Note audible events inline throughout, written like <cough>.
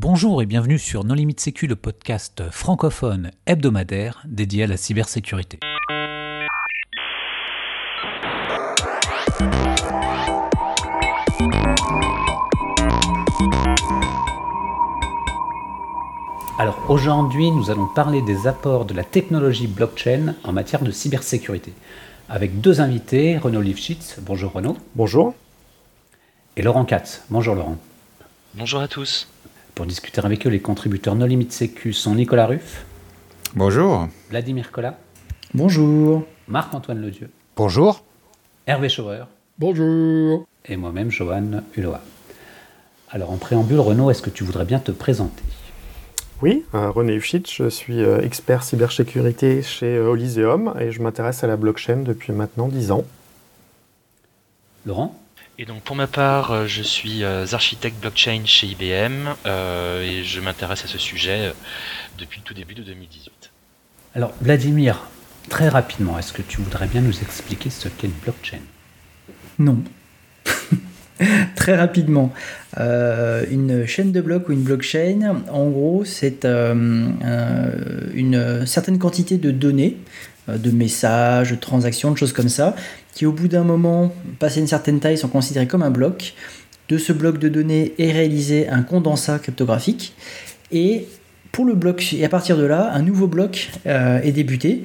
Bonjour et bienvenue sur Non Limite Sécu, le podcast francophone hebdomadaire dédié à la cybersécurité. Alors aujourd'hui, nous allons parler des apports de la technologie blockchain en matière de cybersécurité. Avec deux invités, Renaud Lifshitz. Bonjour Renaud. Bonjour. Et Laurent Katz. Bonjour Laurent. Bonjour à tous. Pour discuter avec eux, les contributeurs No Limit Sécu sont Nicolas Ruff. Bonjour. Vladimir Collat. Bonjour. Marc-Antoine Ledieu. Bonjour. Hervé Schauer. Bonjour. Et moi-même, Johan Hulot. Alors, en préambule, Renaud, est-ce que tu voudrais bien te présenter? Oui, euh, René Ufchitz, je suis euh, expert cybersécurité chez euh, Oliseum et je m'intéresse à la blockchain depuis maintenant 10 ans. Laurent? Et donc pour ma part, euh, je suis euh, architecte blockchain chez IBM euh, et je m'intéresse à ce sujet depuis le tout début de 2018. Alors, Vladimir, très rapidement, est-ce que tu voudrais bien nous expliquer ce qu'est une blockchain? Non. <laughs> Très rapidement, Euh, une chaîne de blocs ou une blockchain, en gros, c'est euh, euh, une certaine quantité de données, euh, de messages, de transactions, de choses comme ça, qui au bout d'un moment, passé une certaine taille, sont considérées comme un bloc. De ce bloc de données est réalisé un condensat cryptographique. Et pour le bloc, et à partir de là, un nouveau bloc euh, est débuté.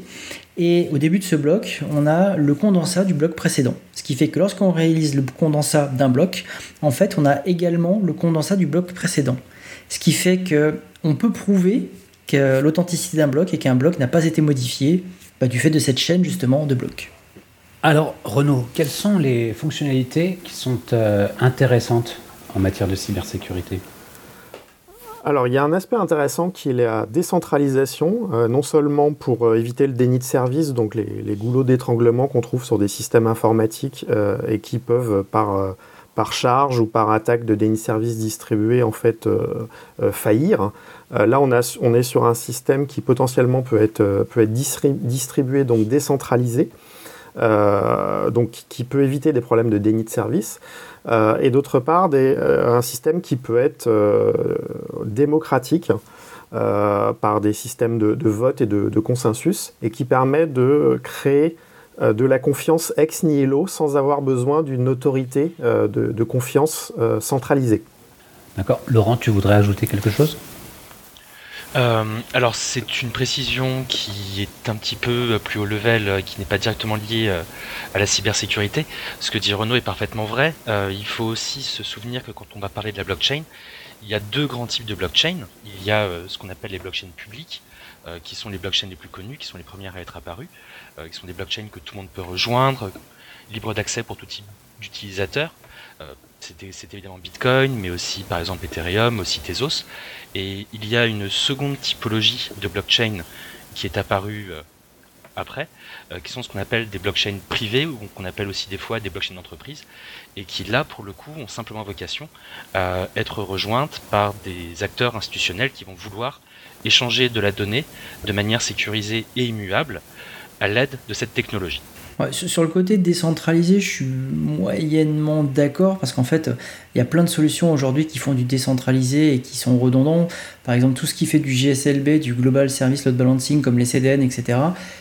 Et au début de ce bloc, on a le condensat du bloc précédent. Ce qui fait que lorsqu'on réalise le condensat d'un bloc, en fait, on a également le condensat du bloc précédent. Ce qui fait que on peut prouver que l'authenticité d'un bloc et qu'un bloc n'a pas été modifié bah, du fait de cette chaîne justement de blocs. Alors, Renaud, quelles sont les fonctionnalités qui sont euh, intéressantes en matière de cybersécurité? Alors, il y a un aspect intéressant qui est la décentralisation, euh, non seulement pour euh, éviter le déni de service, donc les, les goulots d'étranglement qu'on trouve sur des systèmes informatiques euh, et qui peuvent, par, euh, par charge ou par attaque de déni de service distribué, en fait, euh, euh, faillir. Euh, là, on, est sur un système qui potentiellement peut être, euh, distribué, donc décentralisé, euh, donc qui peut éviter des problèmes de déni de service. Et d'autre part, un système qui peut être démocratique par des systèmes de, vote et de, consensus et qui permet de créer de la confiance ex nihilo sans avoir besoin d'une autorité de, de confiance centralisée. D'accord. Laurent, tu voudrais ajouter quelque chose? Euh, alors c'est une précision qui est un petit peu euh, plus haut level, euh, qui n'est pas directement liée euh, à la cybersécurité. Ce que dit Renaud est parfaitement vrai. Il faut aussi se souvenir que quand on va parler de la blockchain, il y a deux grands types de blockchain. Il y a ce qu'on appelle les blockchains publiques, qui sont les blockchains les plus connues, qui sont les premières à être apparues, qui sont des blockchains que tout le monde peut rejoindre, libre d'accès pour tout type d'utilisateurs. C'est évidemment Bitcoin, mais aussi par exemple Ethereum, aussi Tezos. Et il y a une seconde typologie de blockchain qui est apparue euh, après, euh, qui sont ce qu'on appelle des blockchains privées, ou qu'on appelle aussi des fois des blockchains d'entreprise, et qui là, pour le coup, ont simplement vocation à être rejointes par des acteurs institutionnels qui vont vouloir échanger de la donnée de manière sécurisée et immuable à l'aide de cette technologie. Sur le côté décentralisé, je suis moyennement d'accord parce qu'en fait, il y a plein de solutions aujourd'hui qui font du décentralisé et qui sont redondants. Par exemple, tout ce qui fait du GSLB, du Global Service Load Balancing, comme les CDN, etc.,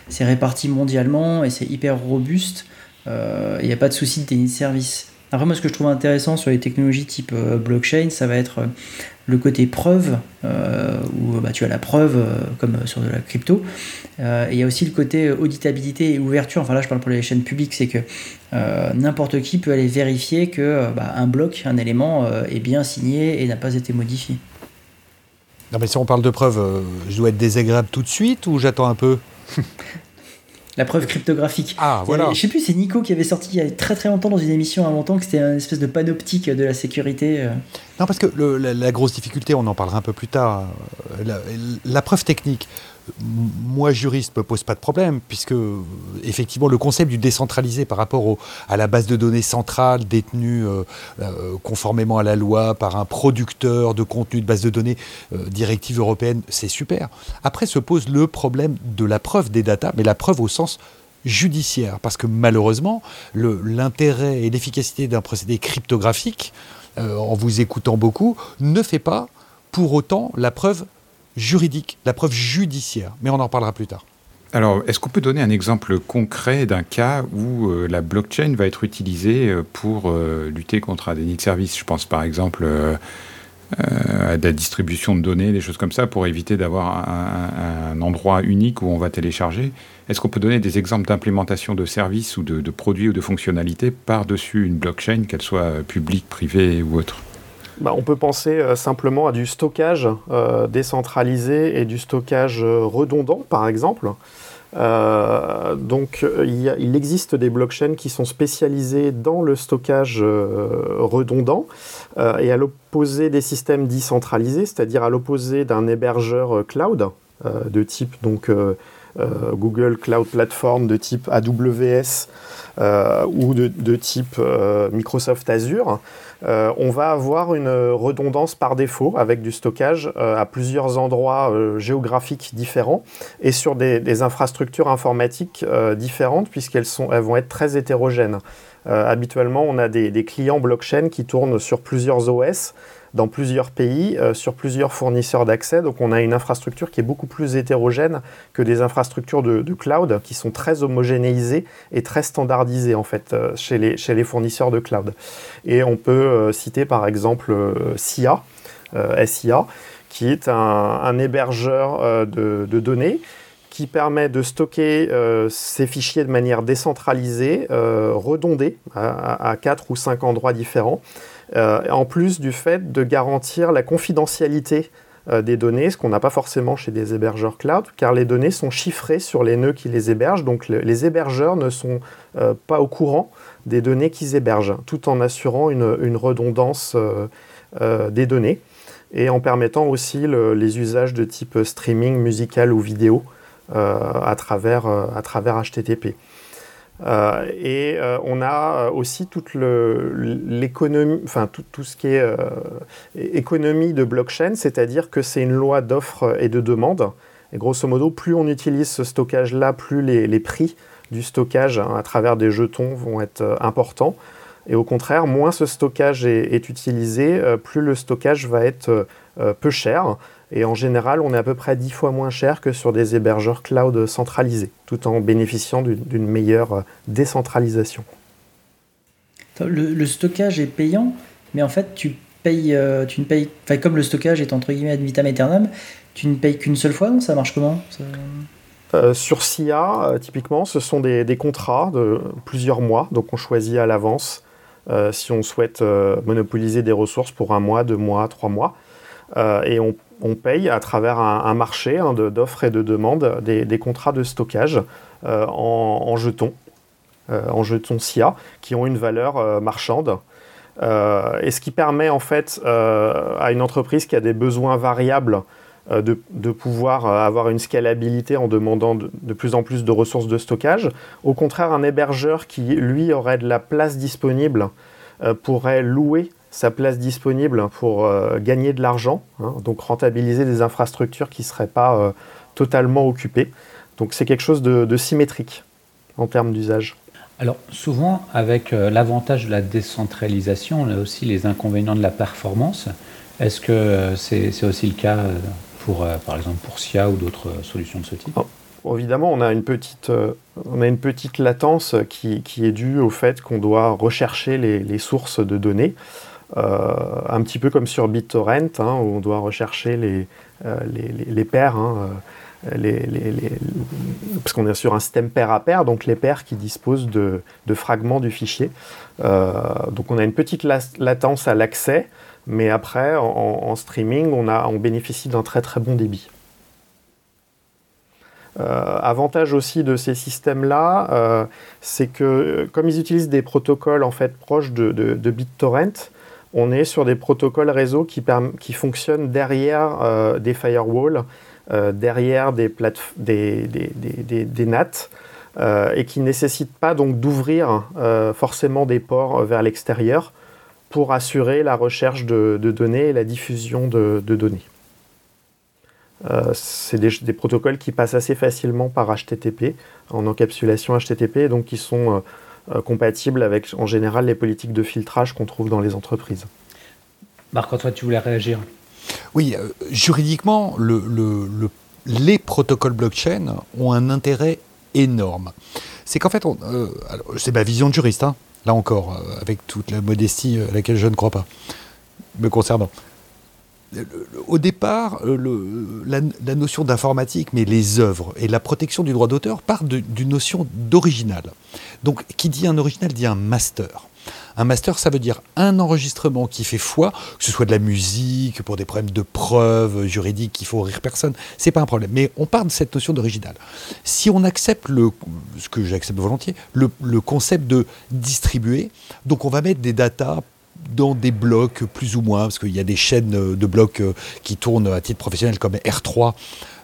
c'est réparti mondialement et c'est hyper robuste. Euh, Il n'y a pas de souci de déni de service. Après, moi, ce que je trouve intéressant sur les technologies type euh, blockchain, ça va être euh, le côté preuve, euh, où bah, tu as la preuve, euh, comme sur de la crypto. Euh, et il y a aussi le côté auditabilité et ouverture. Enfin là, je parle pour les chaînes publiques, c'est que n'importe qui peut aller vérifier que bah, un bloc, un élément est bien signé et n'a pas été modifié. Non, mais si on parle de preuves, euh, je dois être désagréable tout de suite ou j'attends un peu? <laughs> La preuve cryptographique. Ah, voilà. Je sais plus, c'est Nico qui avait sorti il y a très très longtemps dans une émission à mon temps que c'était une espèce de panoptique de la sécurité. euh. Non, parce que le- la, la grosse difficulté, on en parlera un peu plus tard, euh, la, la preuve technique. Moi, juriste, me pose pas de problème, puisque effectivement, le concept du décentralisé par rapport à la base de données centrale détenue euh, euh, conformément à la loi par un producteur de contenu de base de données, euh, directive européenne, c'est super. Après se pose le problème de la preuve des datas, mais la preuve au sens judiciaire, parce que malheureusement, l'intérêt et l'efficacité d'un procédé cryptographique, en vous écoutant beaucoup, ne fait pas pour autant la preuve juridique, la preuve judiciaire. Mais on en parlera plus tard. Alors, est-ce qu'on peut donner un exemple concret d'un cas où euh, la blockchain va être utilisée euh, pour euh, lutter contre un déni de service? Je pense par exemple à la distribution de données, des choses comme ça, pour éviter d'avoir un, endroit unique où on va télécharger. Est-ce qu'on peut donner des exemples d'implémentation de services ou de produits ou de fonctionnalités par-dessus une blockchain, qu'elle soit publique, privée ou autre? Bah, on peut penser euh, simplement à du stockage euh, décentralisé et du stockage euh, redondant, par exemple. donc, il, existe des blockchains qui sont spécialisées dans le stockage redondant et à l'opposé des systèmes décentralisés, c'est-à-dire à, l'opposé d'un hébergeur cloud de type donc Google Cloud Platform, de type AWS ou de type Microsoft Azure. Euh, on va avoir une redondance par défaut avec du stockage euh, à plusieurs endroits euh, géographiques différents et sur des, infrastructures informatiques différentes puisqu'elles elles vont être très hétérogènes. habituellement, on a des, clients blockchain qui tournent sur plusieurs OS dans plusieurs pays, euh, sur plusieurs fournisseurs d'accès. Donc on a une infrastructure qui est beaucoup plus hétérogène que des infrastructures de, cloud qui sont très homogénéisées et très standardisées en fait euh, chez, les, fournisseurs de cloud. Et on peut euh, citer par exemple SIA, SIA, qui est un, hébergeur de, données qui permet de stocker ces fichiers de manière décentralisée, redondée, à, à, quatre ou cinq endroits différents, en plus du fait de garantir la confidentialité euh, des données, ce qu'on n'a pas forcément chez des hébergeurs cloud, car les données sont chiffrées sur les nœuds qui les hébergent, donc les hébergeurs ne sont euh, pas au courant des données qu'ils hébergent, tout en assurant une, redondance des données et en permettant aussi les usages de type streaming musical ou vidéo à travers HTTP. Euh, et euh, on a euh, aussi toute l'économie, enfin tout, ce qui est économie de blockchain, c'est-à-dire que c'est une loi d'offre et de demande. Et grosso modo, plus on utilise ce stockage-là, plus les, prix du stockage hein, à travers des jetons vont être importants. Et au contraire, moins ce stockage est utilisé, plus le stockage va être peu cher. Et en général, on est à peu près 10 fois moins cher que sur des hébergeurs cloud centralisés, tout en bénéficiant d'une meilleure euh, décentralisation. Le, stockage est payant, mais en fait, tu payes, euh, tu ne payes, enfin, comme le stockage est entre guillemets ad vitam aeternam, tu ne payes qu'une seule fois, non? Ça marche comment? Euh, sur SIA, typiquement, ce sont des, contrats de plusieurs mois, donc on choisit à l'avance si on souhaite monopoliser des ressources pour un mois, deux mois, trois mois. et on, on paye à travers un, marché hein, d'offres et de demandes des, contrats de stockage euh, en, jetons, euh, en jetons SIA, qui ont une valeur euh, marchande. et ce qui permet en fait à une entreprise qui a des besoins variables de, pouvoir avoir une scalabilité en demandant de, de, plus en plus de ressources de stockage. Au contraire, un hébergeur qui, lui, aurait de la place disponible pourrait louer sa place disponible pour euh, gagner de l'argent, hein, donc rentabiliser des infrastructures qui ne seraient pas euh, totalement occupées. Donc c'est quelque chose de, symétrique en termes d'usage. Alors souvent, avec euh, l'avantage de la décentralisation, on a aussi les inconvénients de la performance. Est-ce que c'est aussi le cas pour, par exemple, pour SIA ou d'autres solutions de ce type? Oh, Évidemment, on a une petite, on a une petite latence qui, est due au fait qu'on doit rechercher les sources de données. Euh, un petit peu comme sur BitTorrent, hein, où on doit rechercher les, euh, les, paires. Hein, euh, parce qu'on est sur un système pair à pair, donc les paires qui disposent de, fragments du fichier. donc on a une petite latence à l'accès, mais après, en, streaming, on, a, on bénéficie d'un très très bon débit. avantage aussi de ces systèmes-là, c'est que comme ils utilisent des protocoles en fait proches de, de BitTorrent, on est sur des protocoles réseau qui, fonctionnent derrière euh, des firewalls, euh, derrière des, des, NAT, euh, et qui ne nécessitent pas donc d'ouvrir forcément des ports vers l'extérieur pour assurer la recherche de, données et la diffusion de, données. c'est des, protocoles qui passent assez facilement par HTTP, en encapsulation HTTP, donc qui sont compatible avec en général les politiques de filtrage qu'on trouve dans les entreprises. Marc-Antoine, tu voulais réagir? Oui, juridiquement, les protocoles blockchain ont un intérêt énorme. C'est qu'en fait, c'est ma vision de juriste, hein, là encore, avec toute la modestie à laquelle je ne crois pas, me concernant au départ, euh, la, notion d'informatique, mais les œuvres et la protection du droit d'auteur part d'une notion d'original. Donc, qui dit un original dit un master. Un master, ça veut dire un enregistrement qui fait foi, que ce soit de la musique, pour des problèmes de preuves juridiques qu'il faut rire personne, c'est pas un problème. Mais on part de cette notion d'original. Si on accepte ce que j'accepte volontiers, le, le concept de distribuer, donc on va mettre des datas dans des blocs plus ou moins, parce qu'il y a des chaînes de blocs euh, qui tournent à titre professionnel comme R3,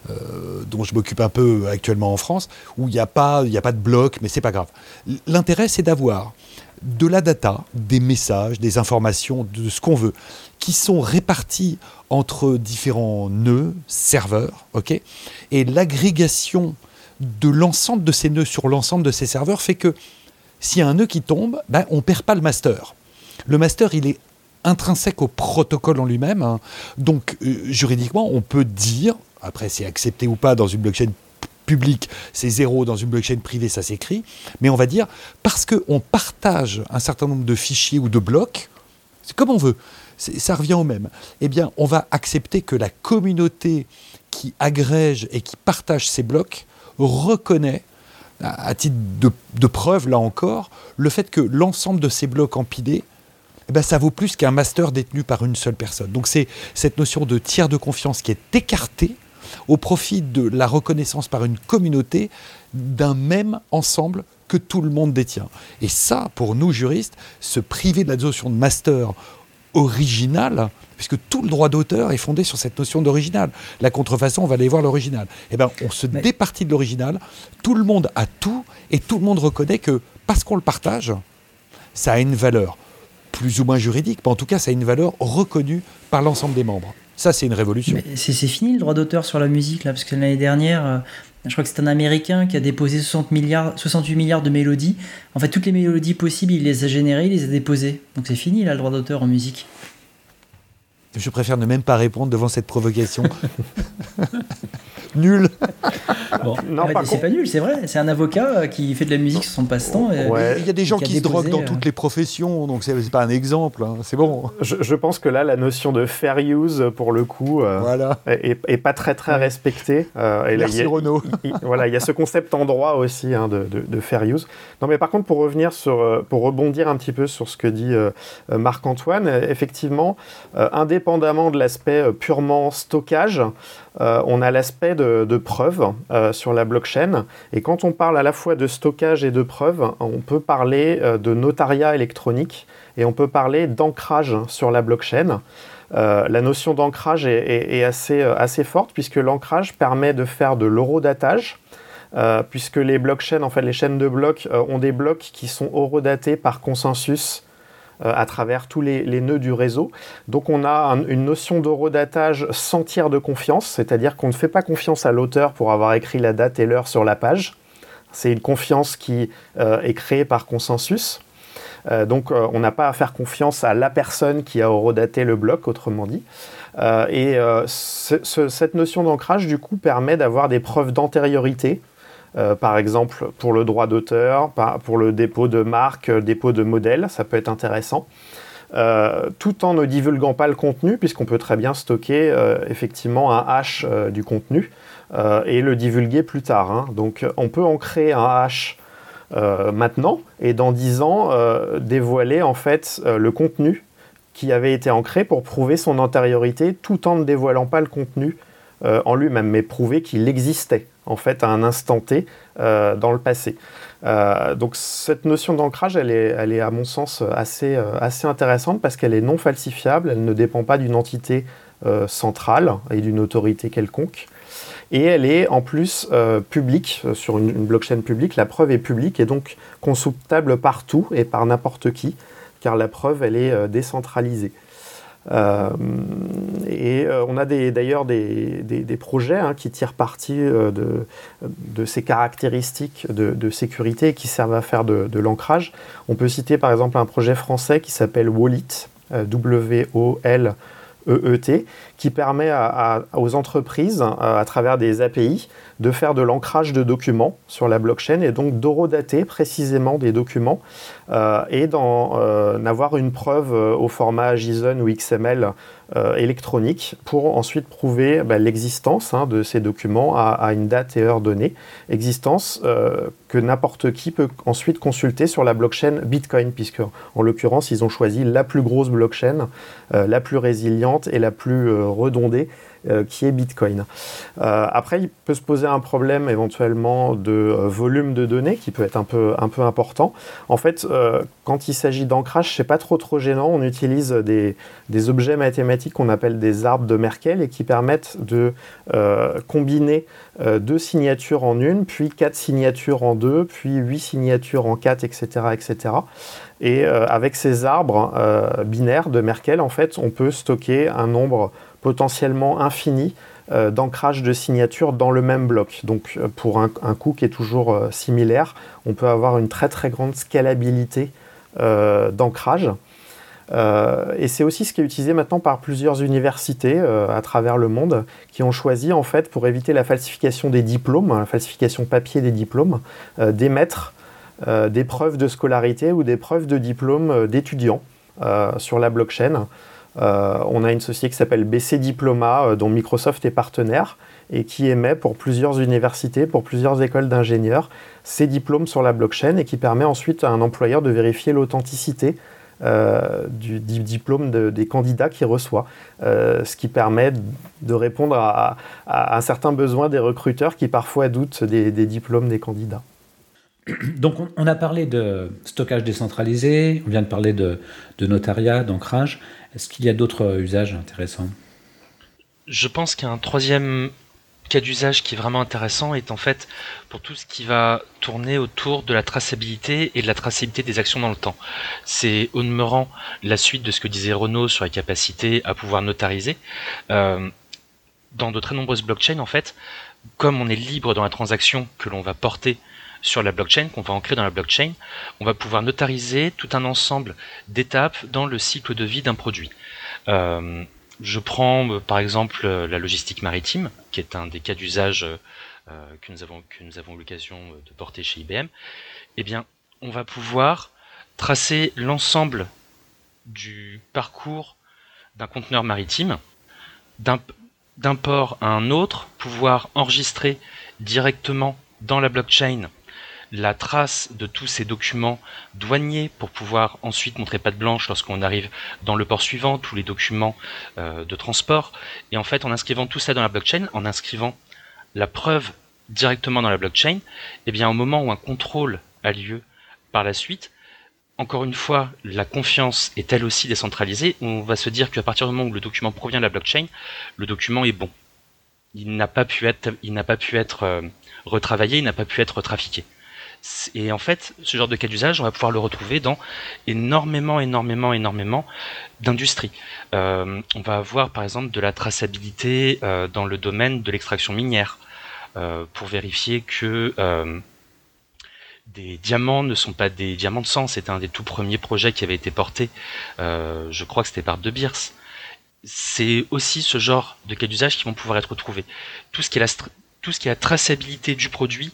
euh, dont je m'occupe un peu actuellement en France, où il n'y a, pas, a pas de blocs, mais c'est pas grave. L'intérêt, c'est d'avoir de la data, des messages, des informations, de ce qu'on veut, qui sont répartis entre différents nœuds, serveurs, ok? Et l'agrégation de l'ensemble de ces nœuds sur l'ensemble de ces serveurs fait que s'il y a un nœud qui tombe, ben, on ne perd pas le master. Le master, il est intrinsèque au protocole en lui-même. Hein. Donc, euh, juridiquement, on peut dire, après c'est accepté ou pas dans une blockchain publique, c'est zéro, dans une blockchain privée, ça s'écrit, mais on va dire, parce qu'on partage un certain nombre de fichiers ou de blocs, c'est comme on veut, ça revient au même, eh bien, on va accepter que la communauté qui agrège et qui partage ces blocs reconnaît à titre de, de, preuve, là encore, le fait que l'ensemble de ces blocs empilés eh ben, ça vaut plus qu'un master détenu par une seule personne. Donc c'est cette notion de tiers de confiance qui est écartée au profit de la reconnaissance par une communauté d'un même ensemble que tout le monde détient. Et ça, pour nous juristes, se priver de la notion de master original, puisque tout le droit d'auteur est fondé sur cette notion d'original. La contrefaçon, on va aller voir l'original. Eh ben, on se départit de l'original, tout le monde a tout, et tout le monde reconnaît que parce qu'on le partage, ça a une valeur plus ou moins juridique, mais en tout cas, ça a une valeur reconnue par l'ensemble des membres. Ça, c'est une révolution. C'est fini le droit d'auteur sur la musique, là, parce que l'année dernière, euh, je crois que c'est un Américain qui a déposé 60 milliards, 68 milliards de mélodies. En fait, toutes les mélodies possibles, il les a générées, il les a déposées. Donc c'est fini, le droit d'auteur en musique. Je préfère ne même pas répondre devant cette provocation. <laughs> nul. non, c'est pas nul, c'est vrai. C'est un avocat euh, qui fait de la musique sur son passe-temps. Il y a des gens qui, se droguent dans euh, toutes les professions, donc c'est pas un exemple. Hein. C'est bon. Je, pense que là, la notion de fair use, pour le coup, euh, voilà. est, pas très très respectée. et Merci Renaud. voilà, il y a ce concept en droit aussi hein, de, de, fair use. Non, mais par contre, pour revenir sur, pour rebondir un petit peu sur ce que dit Marc-Antoine, effectivement, indépendamment de l'aspect purement stockage, euh, on a l'aspect de, preuve euh, sur la blockchain. Et quand on parle à la fois de stockage et de preuve, on peut parler euh, de notariat électronique et on peut parler d'ancrage sur la blockchain. la notion d'ancrage est, assez, assez, forte puisque l'ancrage permet de faire de l'horodatage. puisque les blockchains, en fait, les chaînes de blocs ont des blocs qui sont horodatés par consensus euh, à travers tous les, nœuds du réseau. Donc on a une notion d'horodatage sans tiers de confiance, c'est-à-dire qu'on ne fait pas confiance à l'auteur pour avoir écrit la date et l'heure sur la page. C'est une confiance qui euh, est créée par consensus. Euh, donc on n'a pas à faire confiance à la personne qui a horodaté le bloc, autrement dit. et cette notion d'ancrage, du coup, permet d'avoir des preuves d'antériorité euh, par exemple pour le droit d'auteur, pour le dépôt de marque, euh, dépôt de modèle, ça peut être intéressant. Euh, tout en ne divulguant pas le contenu, puisqu'on peut très bien stocker effectivement un hash du contenu et le divulguer plus tard. Hein. Donc on peut en créer un hash maintenant et dans 10 ans dévoiler en fait le contenu qui avait été ancré pour prouver son antériorité tout en ne dévoilant pas le contenu en lui-même, mais prouver qu'il existait en fait à un instant T euh, dans le passé. Euh, donc cette notion d'ancrage, elle est, à mon sens assez, euh, assez intéressante parce qu'elle est non falsifiable, elle ne dépend pas d'une entité centrale et d'une autorité quelconque. Et elle est en plus publique, sur une, une, blockchain publique, la preuve est publique et donc consultable partout et par n'importe qui, car la preuve, elle est décentralisée. Euh, et euh, on a d'ailleurs des, projets hein, qui tirent parti euh, de, ces caractéristiques de, sécurité qui servent à faire de, l'ancrage. On peut citer par exemple un projet français qui s'appelle Wallet, W-O-L-E-T, EET, qui permet aux entreprises, à, travers des API, de faire de l'ancrage de documents sur la blockchain et donc d'horodater précisément des documents et d'en avoir une preuve au format JSON ou XML euh, électronique pour ensuite prouver bah, l'existence hein, de ces documents à, une date et heure donnée, existence euh, que n'importe qui peut ensuite consulter sur la blockchain Bitcoin, puisque en l'occurrence ils ont choisi la plus grosse blockchain, euh, la plus résiliente et la plus redondée euh, qui est Bitcoin. Euh, après, il peut se poser un problème éventuellement de euh, volume de données qui peut être un peu, important. En fait, quand il s'agit d'ancrage, c'est pas trop trop gênant. On utilise des, des objets mathématiques qu'on appelle des arbres de Merkel et qui permettent de combiner deux signatures en une, puis quatre signatures en deux, puis huit signatures en quatre, etc., etc. Et avec ces arbres binaires de Merkel, en fait, on peut stocker un nombre potentiellement infini euh, d'ancrage de signatures dans le même bloc. Donc euh, pour un, coût qui est toujours euh, similaire, on peut avoir une très très grande scalabilité d'ancrage. et c'est aussi ce qui est utilisé maintenant par plusieurs universités à travers le monde qui ont choisi en fait pour éviter la falsification des diplômes, la falsification papier des diplômes, d'émettre des preuves de scolarité ou des preuves de diplôme d'étudiants sur la blockchain. Euh, on a une société qui s'appelle BC Diploma, euh, dont Microsoft est partenaire et qui émet pour plusieurs universités, pour plusieurs écoles d'ingénieurs, ces diplômes sur la blockchain et qui permet ensuite à un employeur de vérifier l'authenticité euh, du, diplôme des candidats qu'il reçoit, ce qui permet de répondre à, un certain besoin des recruteurs qui parfois doutent des, diplômes des candidats. <clears throat> Donc on, a parlé de stockage décentralisé, on vient de parler de notariat, d'ancrage. Est-ce qu'il y a d'autres usages intéressants? Je pense qu'un troisième cas d'usage qui est vraiment intéressant est en fait pour tout ce qui va tourner autour de la traçabilité et de la traçabilité des actions dans le temps. C'est au demeurant la suite de ce que disait Renaud sur la capacité à pouvoir notariser. Euh, dans de très nombreuses blockchains, en fait, comme on est libre dans la transaction que l'on va porter sur la blockchain, qu'on va ancrer dans la blockchain, on va pouvoir notariser tout un ensemble d'étapes dans le cycle de vie d'un produit. Euh, je prends euh, par exemple euh, la logistique maritime, qui est un des cas d'usage que nous avons, que avons l'occasion de porter chez IBM. Eh bien, on va pouvoir tracer l'ensemble du parcours d'un conteneur maritime, d'un port à un autre, pouvoir enregistrer directement dans la blockchain la trace de tous ces documents douaniers pour pouvoir ensuite montrer patte blanche lorsqu'on arrive dans le port suivant, tous les documents euh, de transport. Et en fait, en inscrivant tout ça dans la blockchain, en inscrivant la preuve directement dans la blockchain, eh bien au moment où un contrôle a lieu par la suite, encore une fois, la confiance est elle aussi décentralisée. On va se dire qu'à partir du moment où le document provient de la blockchain, le document est bon. Il n'a pas pu être, il n'a pas pu être euh, retravaillé, il n'a pas pu être trafiqué. Et en fait, ce genre de cas d'usage, on va pouvoir le retrouver dans énormément, énormément, énormément d'industries. Euh, on va avoir par exemple de la traçabilité euh, dans le domaine de l'extraction minière euh, pour vérifier que des diamants ne sont pas des diamants de sang. C'était un des tout premiers projets qui avait été porté, je crois que c'était par De Beers. C'est aussi ce genre de cas d'usage qui vont pouvoir être retrouvés. Tout ce qui est la, tout ce qui est la traçabilité du produit,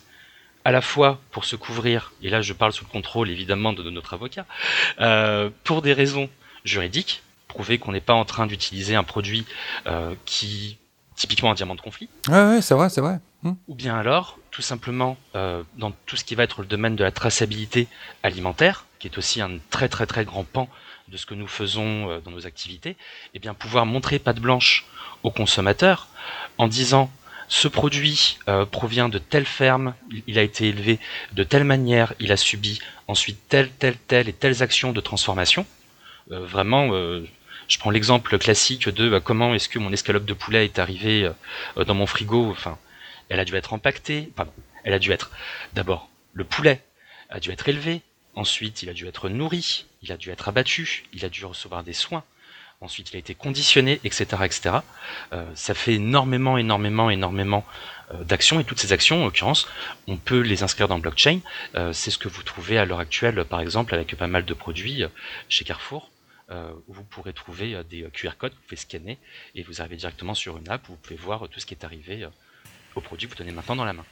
à la fois pour se couvrir, et là je parle sous le contrôle évidemment de, notre avocat, euh, pour des raisons juridiques, prouver qu'on n'est pas en train d'utiliser un produit euh, qui typiquement un diamant de conflit. Ouais, ouais c'est vrai, c'est vrai. Hmm. Ou bien alors, tout simplement, euh, dans tout ce qui va être le domaine de la traçabilité alimentaire, qui est aussi un très très très grand pan de ce que nous faisons dans nos activités, et eh bien pouvoir montrer patte blanche aux consommateurs en disant ce produit euh, provient de telle ferme, il a été élevé de telle manière, il a subi ensuite telle, telle, telle et telles actions de transformation. Euh, vraiment, euh, je prends l'exemple classique de bah, comment est-ce que mon escalope de poulet est arrivée dans mon frigo. Enfin, elle a dû être empaquetée. Pardon, elle a dû être d'abord le poulet a dû être élevé. Ensuite, il a dû être nourri, il a dû être abattu, il a dû recevoir des soins ensuite il a été conditionné, etc. etc. Euh, ça fait énormément, énormément, énormément euh, d'actions, et toutes ces actions, en l'occurrence, on peut les inscrire dans blockchain. Euh, c'est ce que vous trouvez à l'heure actuelle, par exemple, avec pas mal de produits chez Carrefour. où vous pourrez trouver des QR codes vous pouvez scanner et vous arrivez directement sur une app où vous pouvez voir tout ce qui est arrivé au produit que vous tenez maintenant dans la main.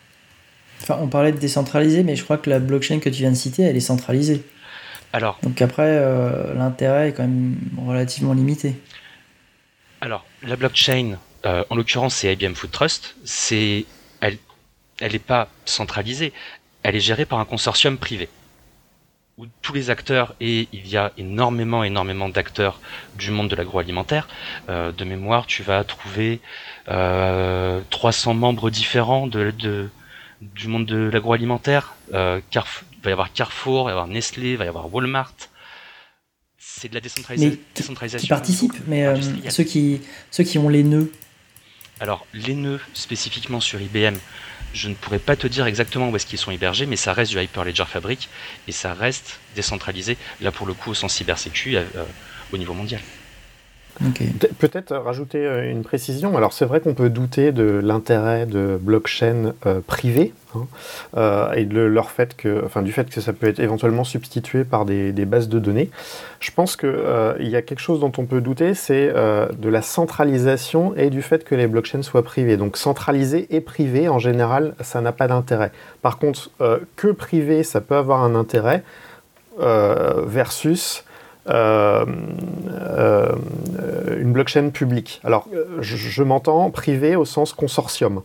Enfin, on parlait de décentraliser, mais je crois que la blockchain que tu viens de citer, elle est centralisée. Alors. Donc après, l'intérêt est quand même relativement limité. Alors, la blockchain, en l'occurrence, c'est IBM Food Trust. C'est, elle, elle n'est pas centralisée. Elle est gérée par un consortium privé où tous les acteurs, et il y a énormément, énormément d'acteurs du monde de l'agroalimentaire. Euh, de mémoire, tu vas trouver euh, 300 membres différents de, de, du monde de l'agroalimentaire. Euh, il va y avoir Carrefour, il va y avoir Nestlé, il va y avoir Walmart. C'est de la décentralisation. Qui participent, mais euh, ceux, qui, ceux qui ont les nœuds. Alors, les nœuds, spécifiquement sur IBM, je ne pourrais pas te dire exactement où est-ce qu'ils sont hébergés, mais ça reste du Hyperledger Fabric et ça reste décentralisé, là pour le coup au sens cybersécu euh, au niveau mondial. Peut-être rajouter euh, une précision. Alors c'est vrai qu'on peut douter de l'intérêt de blockchain euh, hein, euh, et de leur fait que, enfin, du fait que ça peut être éventuellement substitué par des, bases de données. Je pense qu'il il y a quelque chose dont on peut douter, c'est de la centralisation et du fait que les blockchains soient privées. Donc centralisé et privé, en général, ça n'a pas d'intérêt. Par contre, que privé, ça peut avoir un intérêt versus euh, euh, une blockchain publique. Alors, je, m'entends privé au sens consortium.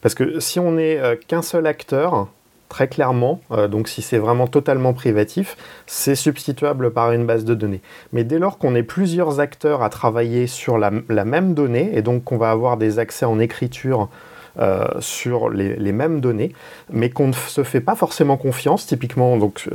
Parce que si on n'est euh, qu'un seul acteur, très clairement, donc si c'est vraiment totalement privatif, c'est substituable par une base de données. Mais dès lors qu'on est plusieurs acteurs à travailler sur la, même donnée, et donc qu'on va avoir des accès en écriture sur les, mêmes données, mais qu'on ne se fait pas forcément confiance, typiquement, donc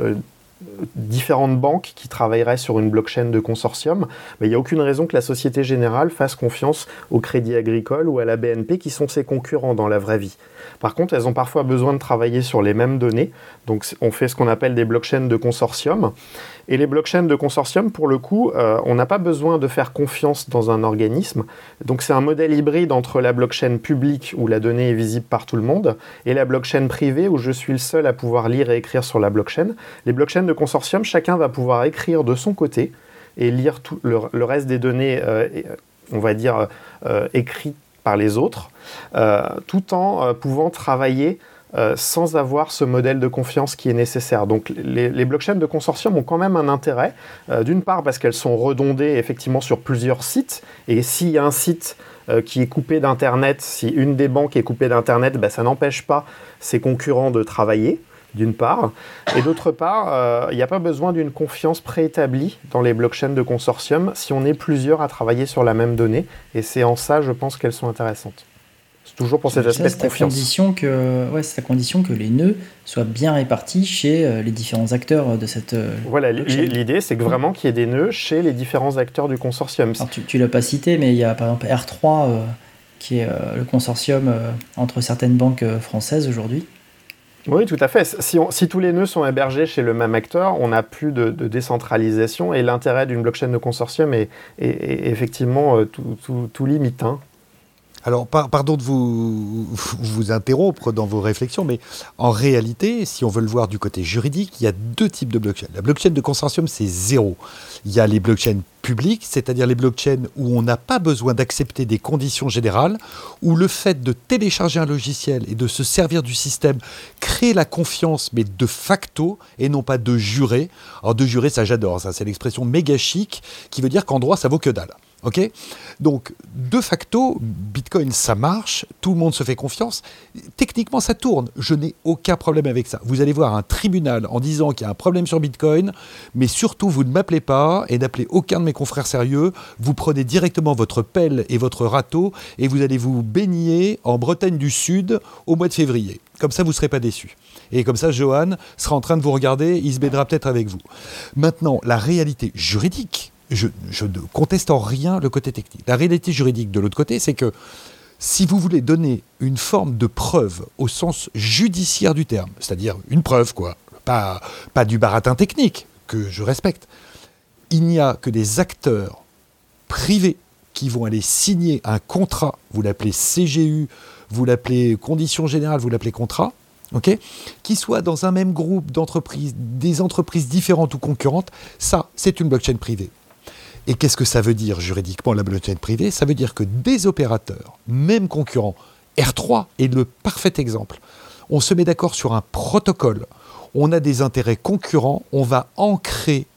différentes banques qui travailleraient sur une blockchain de consortium, il n'y a aucune raison que la Société Générale fasse confiance au Crédit Agricole ou à la BNP qui sont ses concurrents dans la vraie vie. Par contre, elles ont parfois besoin de travailler sur les mêmes données, donc on fait ce qu'on appelle des blockchains de consortium. Et les blockchains de consortium, pour le coup, euh, on n'a pas besoin de faire confiance dans un organisme. Donc c'est un modèle hybride entre la blockchain publique où la donnée est visible par tout le monde et la blockchain privée où je suis le seul à pouvoir lire et écrire sur la blockchain. Les blockchains de consortium, chacun va pouvoir écrire de son côté et lire tout le, reste des données, euh, on va dire, euh, écrites par les autres, tout en pouvant travailler euh, sans avoir ce modèle de confiance qui est nécessaire. Donc les, blockchains de consortium ont quand même un intérêt, euh, d'une part parce qu'elles sont redondées effectivement sur plusieurs sites, et s'il y a un site euh, qui est coupé d'Internet, si une des banques est coupée d'Internet, ben, ça n'empêche pas ses concurrents de travailler d'une part, et d'autre part, il n'y a pas besoin d'une confiance préétablie dans les blockchains de consortium si on est plusieurs à travailler sur la même donnée, et c'est en ça, je pense, qu'elles sont intéressantes toujours pour cet aspect de confiance. Condition que, ouais, c'est à condition que les nœuds soient bien répartis chez euh, les différents acteurs de cette. Euh, voilà, l'idée c'est que vraiment qu'il y ait des nœuds chez les différents acteurs du consortium. tu ne l'as pas cité, mais il y a par exemple R3 euh, qui est le consortium entre certaines banques françaises aujourd'hui. Oui, tout à fait. Si, tous les nœuds sont hébergés chez le même acteur, on n'a plus de, décentralisation et l'intérêt d'une blockchain de consortium est, effectivement tout, tout, tout limite. Hein. Alors, pardon de vous, interrompre dans vos réflexions, mais en réalité, si on veut le voir du côté juridique, il y a deux types de blockchains. La blockchain de consortium, c'est zéro. Il y a les blockchains publiques, c'est-à-dire les blockchains où on n'a pas besoin d'accepter des conditions générales, où le fait de télécharger un logiciel et de se servir du système crée la confiance, mais de facto, et non pas de jurer. Alors, de jurer, ça j'adore, ça c'est l'expression méga chic, qui veut dire qu'en droit, ça vaut que dalle. Ok Donc, de facto, Bitcoin, ça marche, tout le monde se fait confiance. Techniquement, ça tourne. Je n'ai aucun problème avec ça. Vous allez voir un tribunal en disant qu'il y a un problème sur Bitcoin, mais surtout, vous ne m'appelez pas et n'appelez aucun de mes confrères sérieux. Vous prenez directement votre pelle et votre râteau et vous allez vous baigner en Bretagne du Sud au mois de février. Comme ça, vous ne serez pas déçus. Et comme ça, Johan sera en train de vous regarder, il se baignera peut-être avec vous. Maintenant, la réalité juridique, je, ne conteste en rien le côté technique. La réalité juridique de l'autre côté, c'est que si vous voulez donner une forme de preuve au sens judiciaire du terme, c'est-à-dire une preuve, quoi, pas, pas du baratin technique, que je respecte, il n'y a que des acteurs privés qui vont aller signer un contrat, vous l'appelez CGU, vous l'appelez condition générale, vous l'appelez contrat, ok, qui soit dans un même groupe d'entreprises, des entreprises différentes ou concurrentes, ça, c'est une blockchain privée. Et qu'est-ce que ça veut dire juridiquement la blockchain privée? Ça veut dire que des opérateurs, même concurrents, R3 est le parfait exemple. On se met d'accord sur un protocole, on a des intérêts concurrents, on va ancrer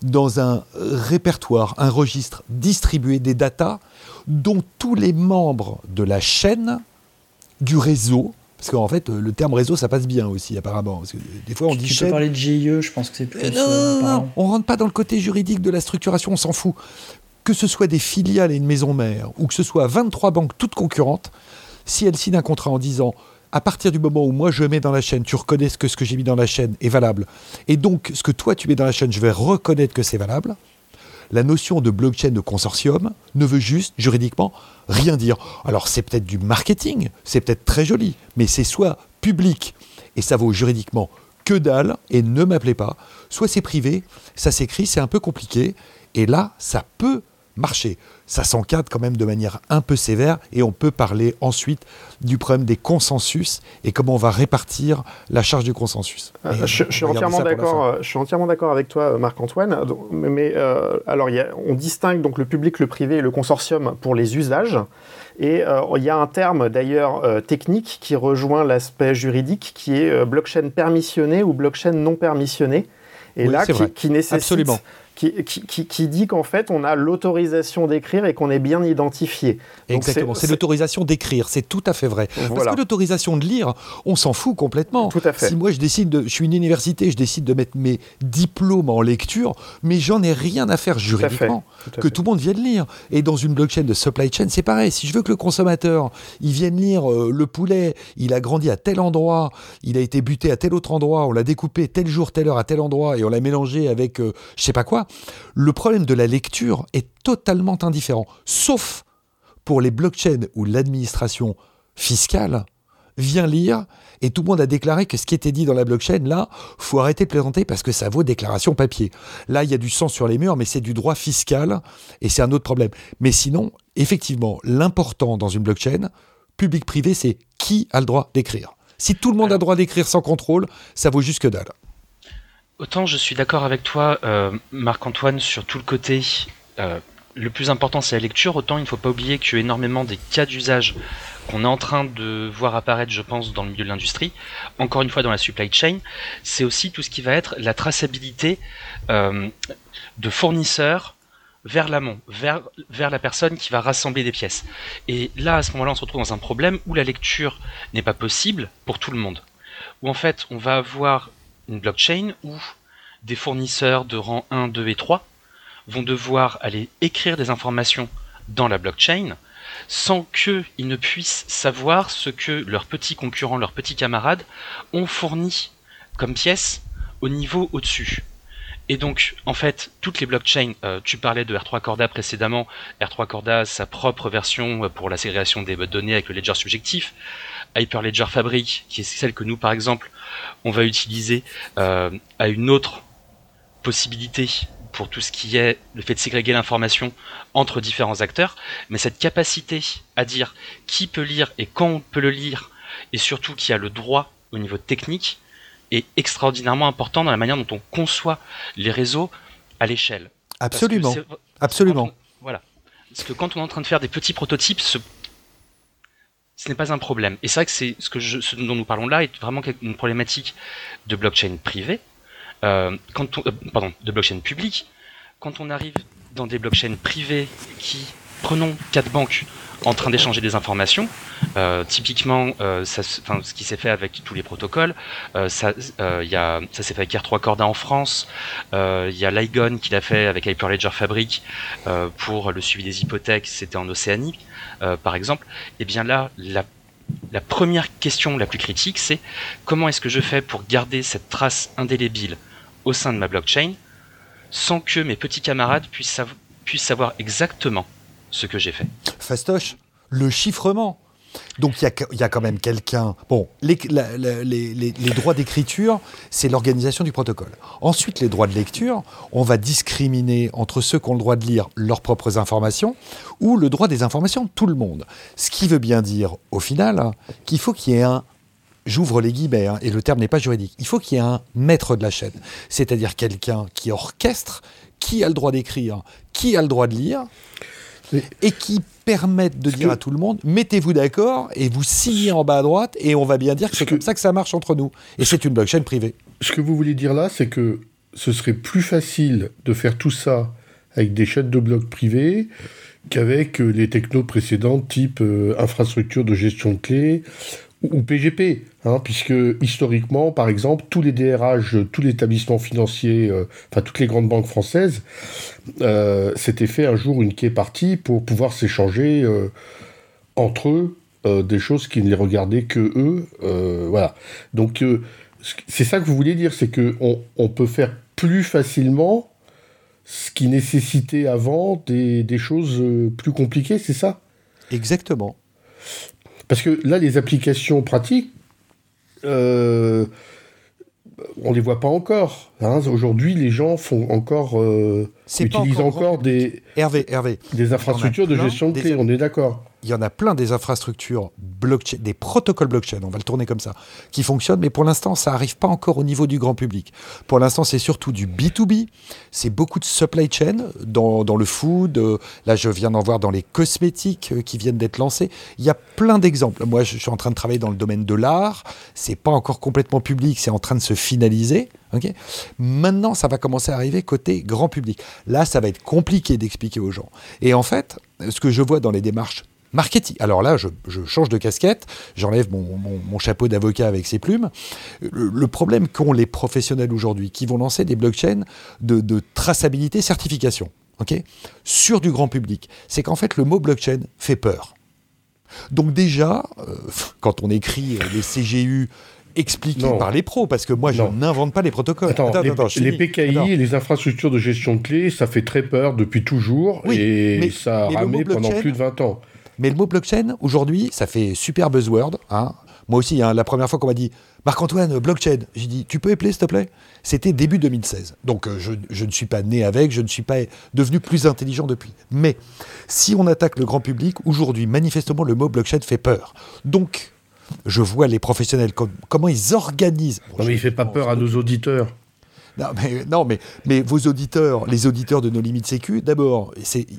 dans un répertoire, un registre distribué des datas dont tous les membres de la chaîne du réseau parce qu'en fait, le terme réseau, ça passe bien aussi, apparemment. Parce que des fois, on dit tu chaîne. peux parler de GIE, je pense que c'est plus. Euh, non, non, non, on rentre pas dans le côté juridique de la structuration, on s'en fout. Que ce soit des filiales et une maison mère, ou que ce soit 23 banques toutes concurrentes, si elles signent un contrat en disant à partir du moment où moi je mets dans la chaîne, tu reconnais que ce que j'ai mis dans la chaîne est valable, et donc ce que toi tu mets dans la chaîne, je vais reconnaître que c'est valable, la notion de blockchain de consortium ne veut juste, juridiquement, rien dire. Alors c'est peut-être du marketing, c'est peut-être très joli, mais c'est soit public, et ça vaut juridiquement que dalle, et ne m'appelez pas, soit c'est privé, ça s'écrit, c'est un peu compliqué, et là, ça peut marcher ça s'encadre quand même de manière un peu sévère et on peut parler ensuite du problème des consensus et comment on va répartir la charge du consensus. Euh, je, suis entièrement d'accord. Euh, je suis entièrement d'accord avec toi, Marc-Antoine. Mais euh, alors, y a, on distingue donc le public, le privé et le consortium pour les usages. Et il y a un terme d'ailleurs technique qui rejoint l'aspect juridique, qui est blockchain permissionné ou blockchain non permissionné. Et là, qui, qui, nécessite Absolument qui, qui, dit qu'en fait, on a l'autorisation d'écrire et qu'on est bien identifié. Exactement, c'est l'autorisation d'écrire, c'est tout à fait vrai. Parce que l'autorisation de lire, on s'en fout complètement. Tout à fait. Si moi je décide, de, je suis une université, je décide de mettre mes diplômes en lecture, mais j'en ai rien à faire juridiquement, que tout le monde vienne lire. Et dans une blockchain de supply chain, c'est pareil. Si je veux que le consommateur, il vienne lire euh, le poulet, il a grandi à tel endroit, il a été buté à tel autre endroit, on l'a découpé tel jour, telle heure à tel endroit, et on l'a mélangé avec euh, je sais pas quoi, le problème de la lecture est totalement indifférent, sauf pour les blockchains où l'administration fiscale vient lire et tout le monde a déclaré que ce qui était dit dans la blockchain, là, faut arrêter de plaisanter parce que ça vaut déclaration papier. Là, il y a du sang sur les murs, mais c'est du droit fiscal et c'est un autre problème. Mais sinon, effectivement, l'important dans une blockchain, public-privé, c'est qui a le droit d'écrire. Si tout le monde a le droit d'écrire sans contrôle, ça vaut juste que dalle. Autant je suis d'accord avec toi, euh, Marc-Antoine, sur tout le côté. Euh, le plus important c'est la lecture, autant il ne faut pas oublier que énormément des cas d'usage qu'on est en train de voir apparaître, je pense, dans le milieu de l'industrie, encore une fois dans la supply chain, c'est aussi tout ce qui va être la traçabilité euh, de fournisseurs vers l'amont, vers, vers la personne qui va rassembler des pièces. Et là, à ce moment-là, on se retrouve dans un problème où la lecture n'est pas possible pour tout le monde. Où en fait, on va avoir une blockchain où des fournisseurs de rang 1, 2 et 3 vont devoir aller écrire des informations dans la blockchain sans qu'ils ne puissent savoir ce que leurs petits concurrents, leurs petits camarades ont fourni comme pièces au niveau au-dessus. Et donc, en fait, toutes les blockchains, euh, tu parlais de R3 Corda précédemment, R3 Corda sa propre version euh, pour la ségrégation des données avec le ledger subjectif, Hyperledger Fabric, qui est celle que nous, par exemple, on va utiliser euh, à une autre possibilité pour tout ce qui est le fait de ségréguer l'information entre différents acteurs, mais cette capacité à dire qui peut lire et quand on peut le lire, et surtout qui a le droit au niveau technique, est extraordinairement important dans la manière dont on conçoit les réseaux à l'échelle. Absolument. Absolument. voilà. Parce que quand on est en train de faire des petits prototypes, ce ce n'est pas un problème. Et c'est vrai que c'est ce, que ce dont nous parlons là est vraiment une problématique de blockchain privée, euh, quand on, euh, pardon, de blockchain publique. Quand on arrive dans des blockchains privées qui, prenons quatre banques en train d'échanger des informations, euh, typiquement, ce qui s'est fait avec tous les protocoles, ça, s'est fait avec R3 Corda en France, il y a Ligon qui l'a fait avec Hyperledger Fabric pour le suivi des hypothèques, c'était en Océanie. Euh, par exemple, et eh bien là, la, première question la plus critique, c'est comment est-ce que je fais pour garder cette trace indélébile au sein de ma blockchain sans que mes petits camarades puissent, puissent savoir exactement ce que j'ai fait? Fastoche, le chiffrement. Donc il y, a quand même quelqu'un. Bon, les, droits d'écriture, c'est l'organisation du protocole. Ensuite, les droits de lecture, on va discriminer entre ceux qui ont le droit de lire leurs propres informations ou le droit des informations de tout le monde. Ce qui veut bien dire, au final, qu'il faut qu'il y ait un j'ouvre les guillemets, hein, et le terme n'est pas juridique, il faut qu'il y ait un maître de la chaîne, c'est-à-dire quelqu'un qui orchestre, qui a le droit d'écrire, qui a le droit de lire, et qui permettent de dire à tout le monde mettez-vous d'accord et vous signez en bas à droite et on va bien dire que c'est comme ça que ça marche entre nous. Et c'est une blockchain privée. Ce que vous voulez dire là, c'est que ce serait plus facile de faire tout ça avec des chaînes de blocs privées qu'avec euh, les technos précédentes type euh, infrastructure de gestion de clés ou PGP, hein, puisque historiquement, par exemple, tous les DRH, tous les établissements financiers, euh, enfin toutes les grandes banques françaises, euh, s'étaient fait un jour une quai partie pour pouvoir s'échanger entre eux des choses qui ne les regardaient que eux. voilà. Donc c'est ça que vous voulez dire, c'est que on, peut faire plus facilement ce qui nécessitait avant des choses plus compliquées, c'est ça? Exactement. Parce que là, les applications pratiques, euh, on les voit pas encore. Hein. Aujourd'hui, les gens font encore, euh, utilisent encore, des, Hervé, Hervé, des infrastructures de gestion de clés. On est d'accord il y en a plein des infrastructures blockchain, des protocoles blockchain, on va le tourner comme ça, qui fonctionnent, mais pour l'instant, ça n'arrive pas encore au niveau du grand public. Pour l'instant, c'est surtout du B2B, c'est beaucoup de supply chain dans, dans le food, euh, là je viens d'en voir dans les cosmétiques euh, qui viennent d'être lancés. Il y a plein d'exemples. Moi, je suis en train de travailler dans le domaine de l'art, c'est pas encore complètement public, c'est en train de se finaliser. Okay Maintenant, ça va commencer à arriver côté grand public. Là, ça va être compliqué d'expliquer aux gens. Et en fait, ce que je vois dans les démarches marketing. Alors là, je, change de casquette, j'enlève mon, chapeau d'avocat avec ses plumes. Le, problème qu'ont les professionnels aujourd'hui, qui vont lancer des blockchains de, traçabilité, certification, ok, sur du grand public, c'est qu'en fait, le mot blockchain fait peur. Donc déjà, euh, <laughs> quand on écrit les CGU expliqués par les pros, parce que moi, je n'invente pas les protocoles. Attends, les, PKI, les infrastructures de gestion de clés, ça fait très peur depuis toujours, et ça a ramé pendant plus de 20 ans. Mais le mot blockchain, aujourd'hui, ça fait super buzzword. Hein. Moi aussi, hein, la première fois qu'on m'a dit Marc-Antoine, blockchain, j'ai dit Tu peux épeler, s'il te plaît? C'était début 2016. Donc euh, je, ne suis pas né avec, je ne suis pas devenu plus intelligent depuis. Mais si on attaque le grand public, aujourd'hui, manifestement, le mot blockchain fait peur. Donc, je vois les professionnels, comment ils organisent. non, mais il ne fait pas peur à nos auditeurs. Non, mais, non, mais, mais vos auditeurs, les auditeurs de nos limites sécu, d'abord,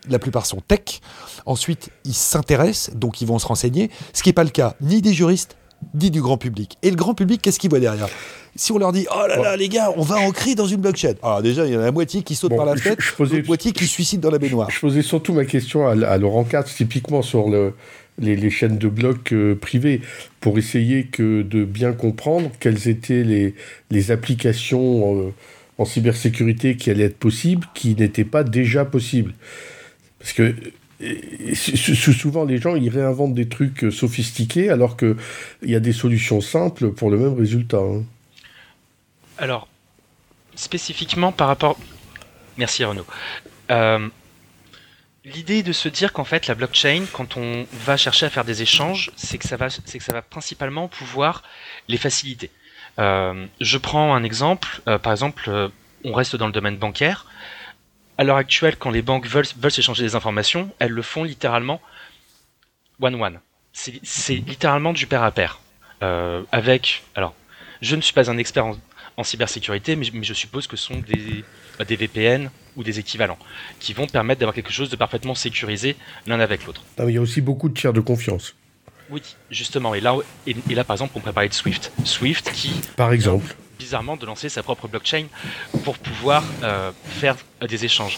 la plupart sont tech. Ensuite, ils s'intéressent, donc ils vont se renseigner. Ce qui n'est pas le cas ni des juristes, ni du grand public. Et le grand public, qu'est-ce qu'il voit derrière? Si on leur dit Oh là là, les gars, on va ancrer dans une blockchain. Alors, déjà, il y en a la moitié qui saute par la fenêtre, la moitié qui se suicide dans la baignoire. Je posais surtout ma question à, Laurent Katz, typiquement sur le, les, chaînes de blocs euh, privées pour essayer que de bien comprendre quelles étaient les, les applications euh, en cybersécurité qui allaient être possibles qui n'étaient pas déjà possibles. Parce que souvent les gens ils réinventent des trucs sophistiqués alors qu'il y a des solutions simples pour le même résultat. Hein. Alors, spécifiquement par rapport... Merci Renaud. Euh, L'idée de se dire qu'en fait la blockchain, quand on va chercher à faire des échanges, c'est que ça va, c'est que ça va principalement pouvoir les faciliter. Euh, je prends un exemple. Euh, par exemple, euh, on reste dans le domaine bancaire. À l'heure actuelle, quand les banques veulent, veulent s'échanger des informations, elles le font littéralement one-one. C'est littéralement du pair à pair. avec, alors, je ne suis pas un expert en, en cybersécurité, mais, je suppose que ce sont des, des VPN ou des équivalents qui vont permettre d'avoir quelque chose de parfaitement sécurisé l'un avec l'autre. Ah, il y a aussi beaucoup de tiers de confiance. Oui, justement. Et là, et, là, par exemple, on peut parler de Swift. Swift qui, par exemple, bizarrement, de lancer sa propre blockchain pour pouvoir euh, faire des échanges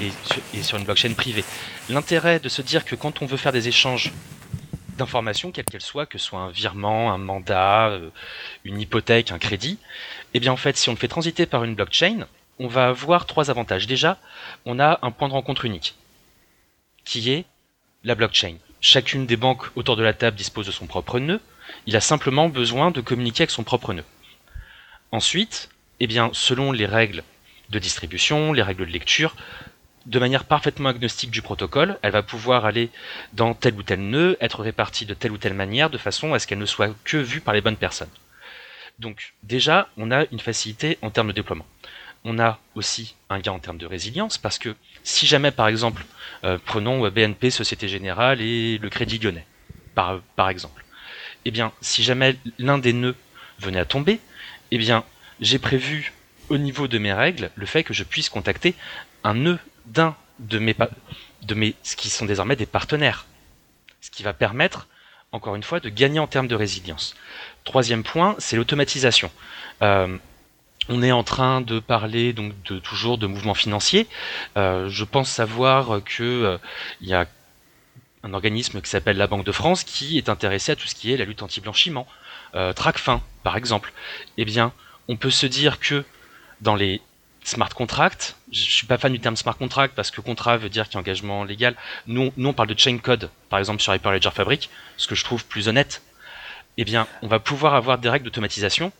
et, et sur une blockchain privée. L'intérêt de se dire que quand on veut faire des échanges d'informations, quelles qu'elles soient, que ce soit un virement, un mandat, euh, une hypothèque, un crédit, eh bien en fait, si on le fait transiter par une blockchain, on va avoir trois avantages. Déjà, on a un point de rencontre unique, qui est la blockchain. Chacune des banques autour de la table dispose de son propre nœud. Il a simplement besoin de communiquer avec son propre nœud. Ensuite, eh bien, selon les règles de distribution, les règles de lecture, de manière parfaitement agnostique du protocole, elle va pouvoir aller dans tel ou tel nœud, être répartie de telle ou telle manière, de façon à ce qu'elle ne soit que vue par les bonnes personnes. Donc déjà, on a une facilité en termes de déploiement. On a aussi un gain en termes de résilience, parce que si jamais, par exemple, euh, prenons BNP, Société Générale et le Crédit Lyonnais, par, exemple, eh bien, si jamais l'un des nœuds venait à tomber, eh bien, j'ai prévu au niveau de mes règles le fait que je puisse contacter un nœud d'un de mes, de ce qui sont désormais des partenaires. Ce qui va permettre, encore une fois, de gagner en termes de résilience. Troisième point, c'est l'automatisation. Euh, on est en train de parler donc de toujours de mouvements financiers. Euh, je pense savoir que euh, il y a un organisme qui s'appelle la Banque de France qui est intéressé à tout ce qui est la lutte anti-blanchiment, euh, Tracfin par exemple. Eh bien, on peut se dire que dans les smart contracts, je suis pas fan du terme smart contract parce que contrat veut dire qu'il y a engagement légal. Nous, nous on parle de chain code, par exemple sur Hyperledger Fabric, ce que je trouve plus honnête. Eh bien, on va pouvoir avoir des règles d'automatisation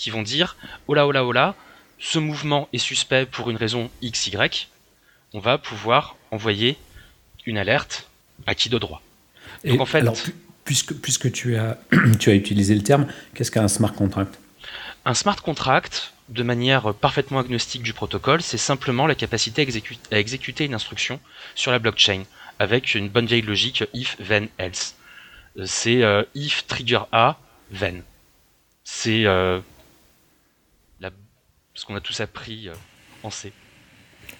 qui vont dire oh là oh là oh là, ce mouvement est suspect pour une raison XY, on va pouvoir envoyer une alerte à qui de droit. Et en fait, puisque, puisque tu, as, <clears throat> tu as utilisé le terme, qu'est-ce qu'un smart contract? Un smart contract, de manière parfaitement agnostique du protocole, c'est simplement la capacité à, à, exécuter une instruction sur la blockchain avec une bonne vieille logique if, then, else. Euh, c'est euh, if trigger A, then. C'est euh, qu'on a tous appris euh, en C.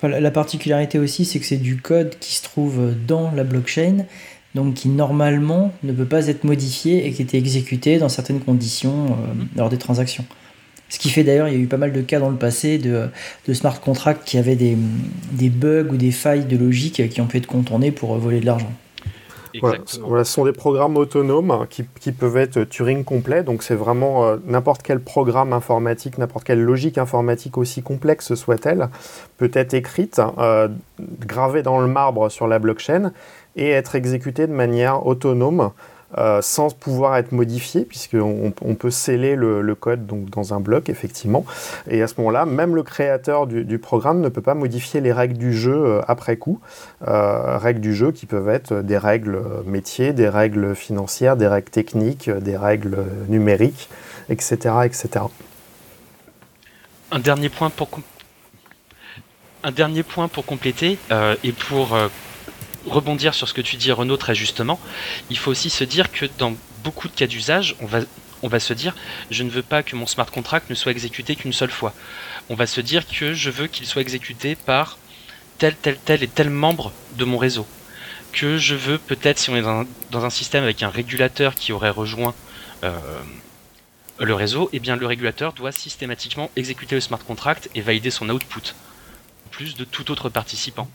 La particularité aussi, c'est que c'est du code qui se trouve dans la blockchain, donc qui normalement ne peut pas être modifié et qui était exécuté dans certaines conditions euh, mhm. lors des transactions. Ce qui fait d'ailleurs, il y a eu pas mal de cas dans le passé de, smart contracts qui avaient des, des, bugs ou des failles de logique qui ont pu être contournés pour voler de l'argent. Voilà, ce sont des programmes autonomes qui, peuvent être Turing complet. Donc c'est vraiment euh, n'importe quel programme informatique, n'importe quelle logique informatique aussi complexe soit-elle, peut être écrite, euh, gravée dans le marbre sur la blockchain et être exécutée de manière autonome euh, sans pouvoir être modifié, puisqu'on on peut sceller le, code dans un bloc, effectivement. Et à ce moment-là, même le créateur du, programme ne peut pas modifier les règles du jeu euh, après coup. Euh, règles du jeu qui peuvent être des règles métiers, des règles financières, des règles techniques, des règles numériques, etc. etc. Un dernier point pour, un dernier point pour compléter et pour rebondir sur ce que tu dis Renaud très justement, il faut aussi se dire que dans beaucoup de cas d'usage, on va, se dire je ne veux pas que mon smart contract ne soit exécuté qu'une seule fois. On va se dire que je veux qu'il soit exécuté par tel, tel, tel et tel membre de mon réseau. Que je veux peut-être, si on est dans, un système avec un régulateur qui aurait rejoint euh, le réseau, eh bien le régulateur doit systématiquement exécuter le smart contract et valider son output, plus de tout autre participant.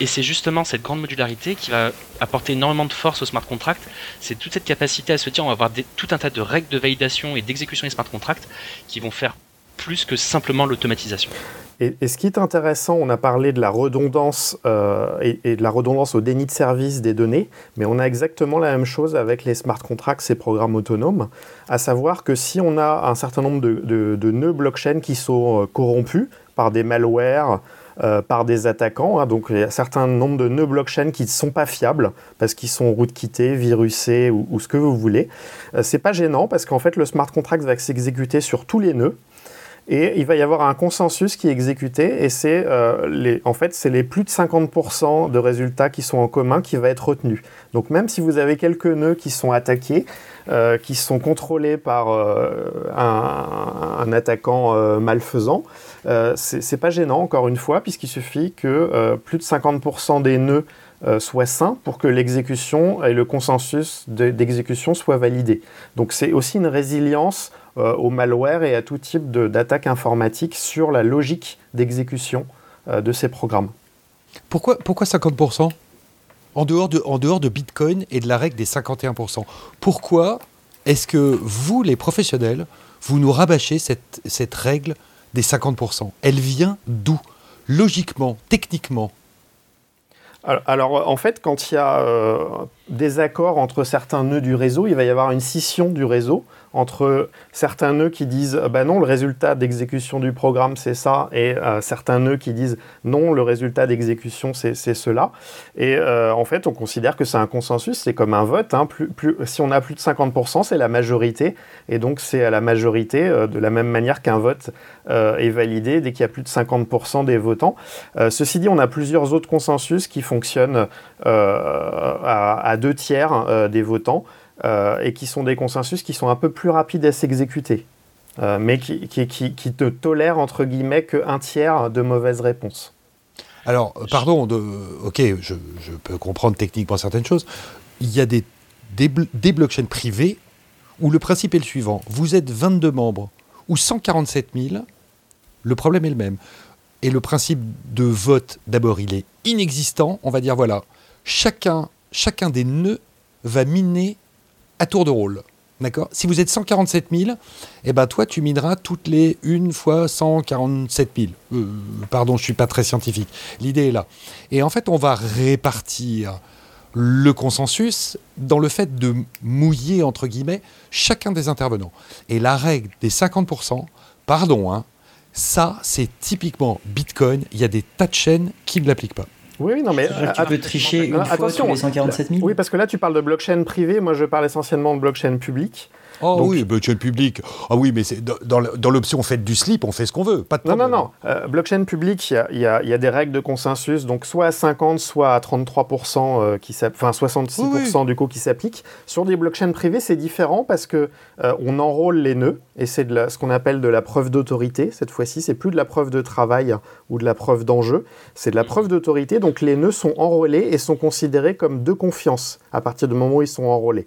Et c'est justement cette grande modularité qui va apporter énormément de force au smart contract. C'est toute cette capacité à se dire on va avoir tout un tas de règles de validation et d'exécution des smart contracts qui vont faire plus que simplement l'automatisation. Et, ce qui est intéressant, on a parlé de la redondance euh, et, de la redondance au déni de service des données, mais on a exactement la même chose avec les smart contracts, ces programmes autonomes, à savoir que si on a un certain nombre de, de nœuds blockchain qui sont euh, corrompus par des malwares, euh, par des attaquants. Hein. donc il y a un certain nombre de nœuds blockchain qui ne sont pas fiables parce qu'ils sont rootkittés, virusés ou, ou, ce que vous voulez. Euh, c'est pas gênant parce qu'en fait le smart contract va s'exécuter sur tous les nœuds. Et il va y avoir un consensus qui est exécuté, et c'est euh, les, en fait les plus de 50% de résultats qui sont en commun qui va être retenu. Donc même si vous avez quelques nœuds qui sont attaqués, euh, qui sont contrôlés par un, attaquant malfaisant, c'est pas gênant encore une fois, puisqu'il suffit que plus de 50% des nœuds soient sains pour que l'exécution et le consensus d'exécution soient validés. Donc c'est aussi une résilience euh, au malware et à tout type d'attaque informatique sur la logique d'exécution euh, de ces programmes. Pourquoi, pourquoi 50% en dehors, de, de Bitcoin et de la règle des 51%. Pourquoi est-ce que vous, les professionnels, vous nous rabâchez cette règle des 50% Elle vient d'où? Logiquement, techniquement? Alors, en fait, quand il y a euh, des accords entre certains nœuds du réseau, il va y avoir une scission du réseau entre certains nœuds qui disent bah non, le résultat d'exécution du programme c'est ça, et euh, certains nœuds qui disent non, le résultat d'exécution c'est cela. Et euh, en fait, on considère que c'est un consensus, c'est comme un vote. Hein. si on a plus de 50%, c'est la majorité, et donc c'est à la majorité, euh, de la même manière qu'un vote est validé dès qu'il y a plus de 50% des votants. ceci dit, on a plusieurs autres consensus qui fonctionnent à, à, deux tiers des votants. Euh, et qui sont des consensus qui sont un peu plus rapides à s'exécuter, euh, mais qui, qui, tolèrent entre guillemets qu'un tiers de mauvaises réponses. Alors, pardon, ok, je, peux comprendre techniquement certaines choses. Il y a des, des, des blockchains privés où le principe est le suivant. Vous êtes 22 membres ou 147 000, le problème est le même. Et le principe de vote, d'abord, il est inexistant. On va dire, voilà, chacun, des nœuds va miner à tour de rôle. Si vous êtes 147 000, eh ben toi, tu mineras toutes les une fois 147 000. Euh, pardon, je ne suis pas très scientifique. L'idée est là. Et en fait, on va répartir le consensus dans le fait de mouiller, entre guillemets, chacun des intervenants. Et la règle des 50%, pardon, hein, ça, c'est typiquement Bitcoin. Il y a des tas de chaînes qui ne l'appliquent pas. Oui, non, mais. tu peux tricher une fois sur les 147 000 Oui, parce que là, tu parles de blockchain privée. Moi, je parle essentiellement de blockchain public. Oh oui, blockchain public. Ah oui, mais dans, l'option fait du slip, on fait ce qu'on veut, pas de Non, non, non. Euh, blockchain public, il y, a, des règles de consensus, donc soit à 50, soit à 33%, euh, qui enfin 66% du coup qui s'appliquent. Sur des blockchains privées, c'est différent parce que euh, on enrôle les nœuds et c'est ce qu'on appelle de la preuve d'autorité. Cette fois-ci, c'est plus de la preuve de travail ou de la preuve d'enjeu, c'est de la preuve d'autorité. Donc les nœuds sont enrôlés et sont considérés comme de confiance à partir du moment où ils sont enrôlés.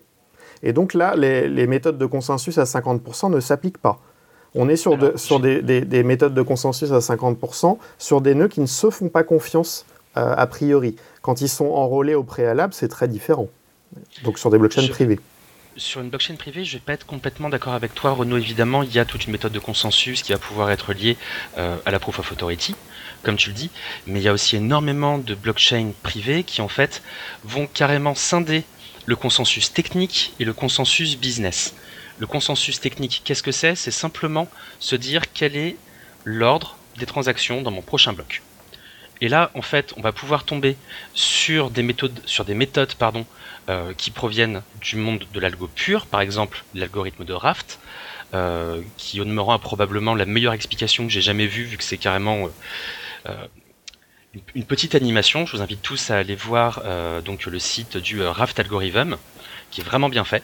Et donc là, les, méthodes de consensus à 50% ne s'appliquent pas. On est sur, sur des, méthodes de consensus à 50% sur des nœuds qui ne se font pas confiance euh, a priori. Quand ils sont enrôlés au préalable, c'est très différent. Donc sur des blockchains privées. Sur une blockchain privée, je ne vais pas être complètement d'accord avec toi, Renaud. Évidemment, il y a toute une méthode de consensus qui va pouvoir être liée euh, à la proof of authority, comme tu le dis. Mais il y a aussi énormément de blockchains privées qui, en fait, vont carrément scinder le consensus technique et le consensus business. Le consensus technique, qu'est-ce que c'est? C'est simplement se dire quel est l'ordre des transactions dans mon prochain bloc. Et là, en fait, on va pouvoir tomber sur des méthodes, sur des méthodes pardon, euh, qui proviennent du monde de l'algo pur, par exemple l'algorithme de Raft, euh, qui au demeurant a probablement la meilleure explication que j'ai jamais vue, vu que c'est carrément euh, une petite animation. Je vous invite tous à aller voir euh, donc le site du euh, Raft Algorithm, qui est vraiment bien fait.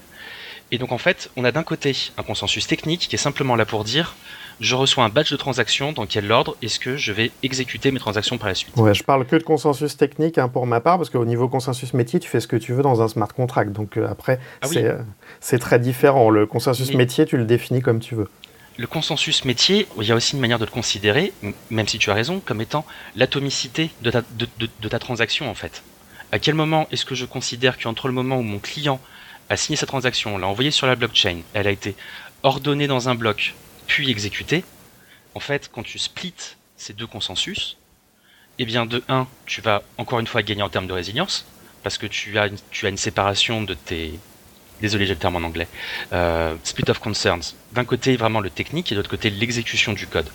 Et donc en fait, on a d'un côté un consensus technique qui est simplement là pour dire je reçois un badge de transaction, dans quel ordre est-ce que je vais exécuter mes transactions par la suite? Ouais, je parle que de consensus technique hein, pour ma part, parce qu'au niveau consensus métier, tu fais ce que tu veux dans un smart contract. Donc euh, après, ah c'est très différent. Le consensus métier, tu le définis comme tu veux le consensus métier, il y a aussi une manière de le considérer, même si tu as raison, comme étant l'atomicité de ta, transaction en fait. À quel moment est-ce que je considère qu'entre le moment où mon client a signé sa transaction, l'a envoyée sur la blockchain, elle a été ordonnée dans un bloc, puis exécutée, en fait, quand tu splits ces deux consensus, eh bien, de 1, tu vas encore une fois gagner en termes de résilience, parce que tu as tu as une séparation de tes, désolé j'ai le terme en anglais, euh, split of concerns. D'un côté vraiment le technique et de l'autre côté l'exécution du code.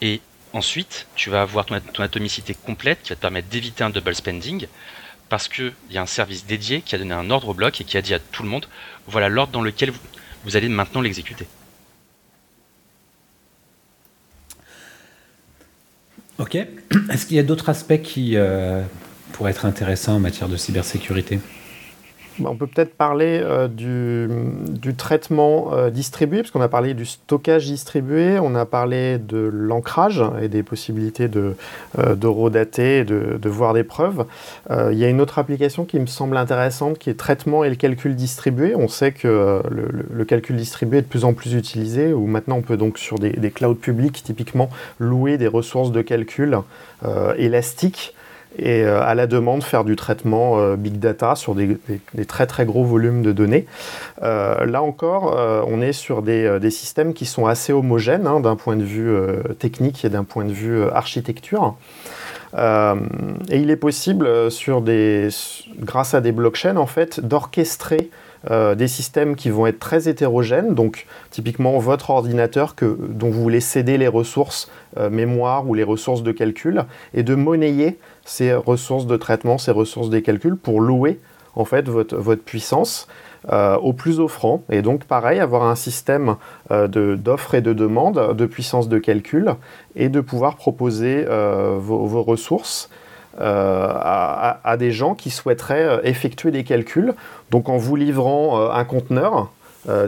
Et ensuite, tu vas avoir ton, atomicité complète qui va te permettre d'éviter un double spending parce qu'il y a un service dédié qui a donné un ordre au bloc et qui a dit à tout le monde, voilà l'ordre dans lequel vous, allez maintenant l'exécuter. Ok. Est-ce qu'il y a d'autres aspects qui euh, pourraient être intéressants en matière de cybersécurité? On peut peut-être parler euh, du, traitement euh, distribué, parce qu'on a parlé du stockage distribué, on a parlé de l'ancrage et des possibilités de, euh, de redater de, voir des preuves. il y a une autre application qui me semble intéressante qui est traitement et le calcul distribué. On sait que le, calcul distribué est de plus en plus utilisé, où maintenant on peut donc sur des clouds publics typiquement louer des ressources de calcul élastiques et euh, à la demande faire du traitement euh, big data sur des, très très gros volumes de données. Euh, là encore, on est sur des, systèmes qui sont assez homogènes hein, d'un point de vue technique et d'un point de vue architecture. et il est possible, grâce à des blockchains, en fait, d'orchestrer des systèmes qui vont être très hétérogènes, donc typiquement votre ordinateur que, dont vous voulez céder les ressources mémoire ou les ressources de calcul, et de monnayer ces ressources de traitement, ces ressources des calculs pour louer en fait votre, votre puissance euh, au plus offrant. Et donc pareil, avoir un système euh, d'offres et de demandes de puissance de calcul et de pouvoir proposer euh, vos, ressources à, à, des gens qui souhaiteraient effectuer des calculs. Donc en vous livrant un conteneur,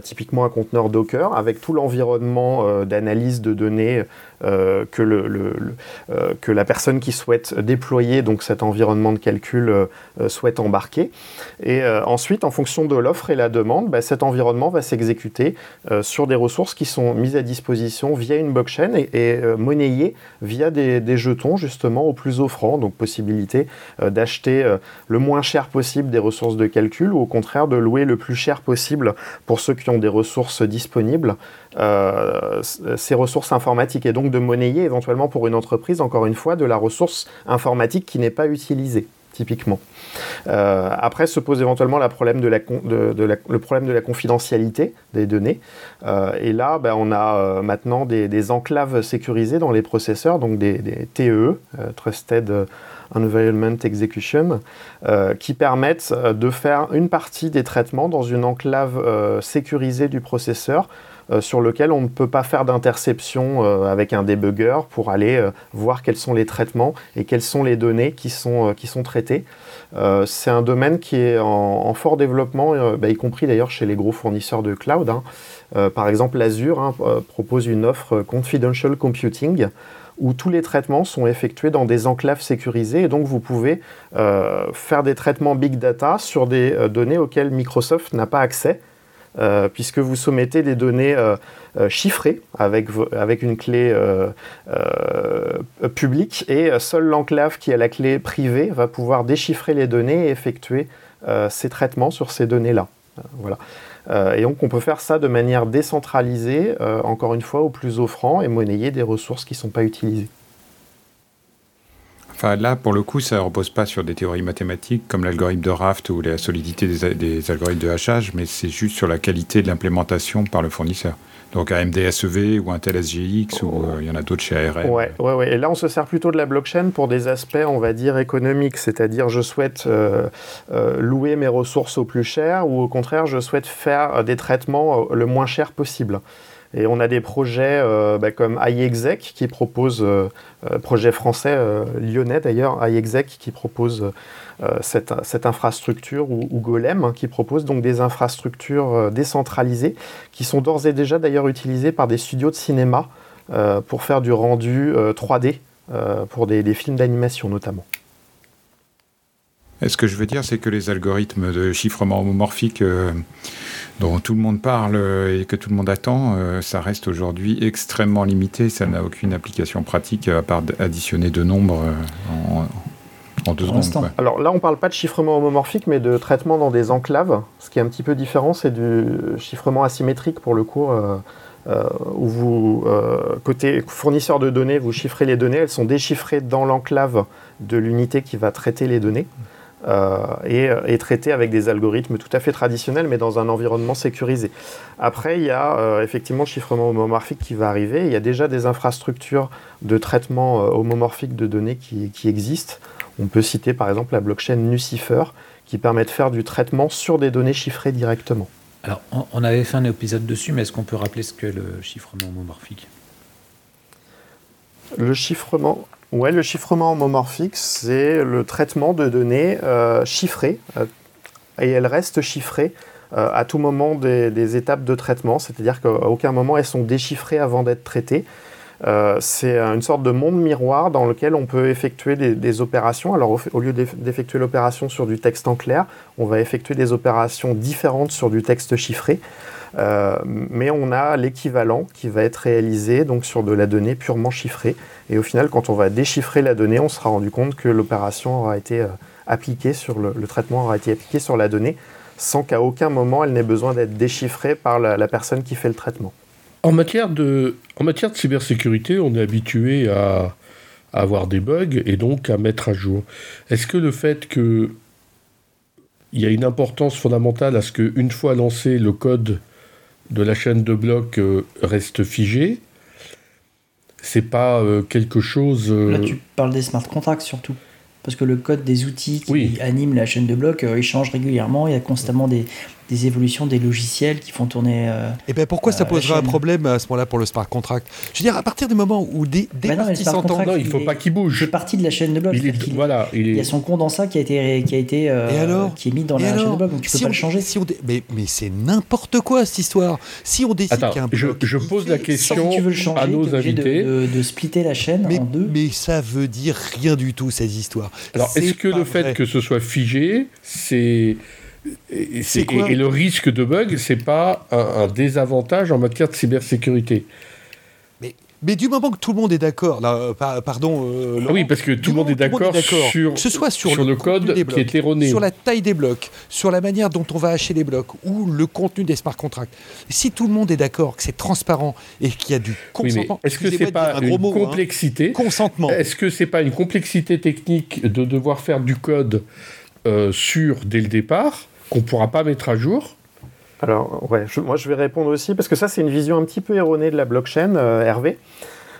typiquement un conteneur Docker, avec tout l'environnement d'analyse de données euh, euh, que la personne qui souhaite déployer donc cet environnement de calcul euh, souhaite embarquer. Et ensuite, en fonction de l'offre et la demande, bah, cet environnement va s'exécuter sur des ressources qui sont mises à disposition via une blockchain et, et monnayées via des, des, jetons justement au plus offrant, donc possibilité d'acheter le moins cher possible des ressources de calcul ou au contraire de louer le plus cher possible pour ceux qui ont des ressources disponibles ces ressources informatiques. Et donc de monnayer éventuellement pour une entreprise, encore une fois, de la ressource informatique qui n'est pas utilisée typiquement. Euh, après se pose éventuellement le problème de la confidentialité des données. Euh, et là, ben, on a euh, maintenant des, enclaves sécurisées dans les processeurs, donc des, des TE, Trusted Environment Execution, qui permettent de faire une partie des traitements dans une enclave sécurisée du processeur euh, sur lequel on ne peut pas faire d'interception euh, avec un debugger pour aller euh, voir quels sont les traitements et quelles sont les données qui sont, qui sont traitées. c'est un domaine qui est en, fort développement, bah, y compris d'ailleurs chez les gros fournisseurs de cloud. Hein. par exemple, Azure hein, propose une offre Confidential Computing où tous les traitements sont effectués dans des enclaves sécurisées et donc vous pouvez faire des traitements big data sur des données auxquelles Microsoft n'a pas accès euh, puisque vous soumettez des données euh, euh, chiffrées avec, avec une clé publique et seule l'enclave qui a la clé privée va pouvoir déchiffrer les données et effectuer ces traitements sur ces données-là. voilà. Et donc on peut faire ça de manière décentralisée, encore une fois au plus offrant, et monnayer des ressources qui ne sont pas utilisées. Enfin, là, pour le coup, ça ne repose pas sur des théories mathématiques comme l'algorithme de Raft ou la solidité des, algorithmes de hachage, mais c'est juste sur la qualité de l'implémentation par le fournisseur. Donc AMD SEV ou Intel SGX ou euh, il y en a d'autres chez ARM. Ouais, ouais, ouais. Et là, on se sert plutôt de la blockchain pour des aspects, on va dire, économiques. C'est-à-dire, je souhaite euh, euh, louer mes ressources au plus cher ou au contraire, je souhaite faire des traitements le moins cher possible. Et on a des projets bah, comme iExec qui propose, projet français lyonnais d'ailleurs, iExec qui propose cette, cette, infrastructure, ou, Golem hein, qui propose donc des infrastructures décentralisées qui sont d'ores et déjà d'ailleurs utilisées par des studios de cinéma pour faire du rendu 3D pour des, films d'animation notamment. Ce que je veux dire, c'est que les algorithmes de chiffrement homomorphique dont tout le monde parle et que tout le monde attend, euh, ça reste aujourd'hui extrêmement limité. Ça n'a aucune application pratique à part additionner deux nombres euh, en, deux secondes. Alors là, on ne parle pas de chiffrement homomorphique, mais de traitement dans des enclaves. Ce qui est un petit peu différent, c'est du chiffrement asymétrique pour le coup. Euh, où vous, côté fournisseur de données, vous chiffrez les données, elles sont déchiffrées dans l'enclave de l'unité qui va traiter les données. Euh, et, et, traité avec des algorithmes tout à fait traditionnels, mais dans un environnement sécurisé. Après, il y a euh, effectivement le chiffrement homomorphique qui va arriver. Il y a déjà des infrastructures de traitement euh, homomorphique de données qui, qui, existent. On peut citer par exemple la blockchain Nucifer, qui permet de faire du traitement sur des données chiffrées directement. Alors, on avait fait un épisode dessus, mais est-ce qu'on peut rappeler ce que le chiffrement homomorphique? Le chiffrement Ouais, le chiffrement homomorphique, c'est le traitement de données euh, chiffrées, euh, et elles restent chiffrées euh, à tout moment des, étapes de traitement, c'est-à-dire qu'à aucun moment elles sont déchiffrées avant d'être traitées. C'est une sorte de monde miroir dans lequel on peut effectuer des, opérations. Alors au, lieu d'effectuer l'opération sur du texte en clair, on va effectuer des opérations différentes sur du texte chiffré. Euh, mais on a l'équivalent qui va être réalisé donc sur de la donnée purement chiffrée. Et au final, quand on va déchiffrer la donnée, on sera rendu compte que l'opération aura été euh, appliquée le, traitement aura été appliqué sur la donnée sans qu'à aucun moment elle n'ait besoin d'être déchiffrée par la, personne qui fait le traitement. En matière de, en matière de cybersécurité, on est habitué à, à avoir des bugs et donc à mettre à jour. Est-ce que le fait que il y a une importance fondamentale à ce qu'une fois lancé le code de la chaîne de blocs euh, reste figé. C'est pas euh, quelque chose. Euh, Là, tu parles des smart contracts surtout. Parce que le code des outils qui animent la chaîne de blocs, il change régulièrement. Il y a constamment des, des évolutions des logiciels qui font tourner. et eh ben pourquoi ça poserait un problème à ce moment-là pour le smart contract? Je veux dire, à partir du moment où des, des bah parties s'entendent, il ne faut pas qu'il bouge. C'est partie de la chaîne de blocs. Il, voilà, il, y a son condensat qui a été, qui a été et alors? qui est mis dans la chaîne de blocs, donc tu peux pas le changer. Si on mais mais c'est n'importe quoi cette histoire. Si on décide qu'un je, je, pose la question tu veux le changer, à nos invités. De, de, splitter la chaîne mais, en deux. Mais ça veut dire rien du tout ces histoires. Alors est-ce que le fait que ce soit figé, c'est et, et, le risque de bug, c'est pas un, un, désavantage en matière de cybersécurité. Mais du moment que tout le monde est d'accord, là, pardon. Euh, oui, parce que tout le monde est d'accord sur, que ce soit sur, le, code qui est erroné, sur la taille des blocs, sur la manière dont on va hacher les blocs ou le contenu des smart contracts. Si tout le monde est d'accord, que c'est transparent et qu'il y a du consentement, est-ce que c'est pas une hein, complexité? Consentement. Est-ce que c'est pas une complexité technique de devoir faire du code euh, sûr dès le départ? Qu'on pourra pas mettre à jour alors, ouais, moi je vais répondre aussi, parce que ça c'est une vision un petit peu erronée de la blockchain, euh, Hervé.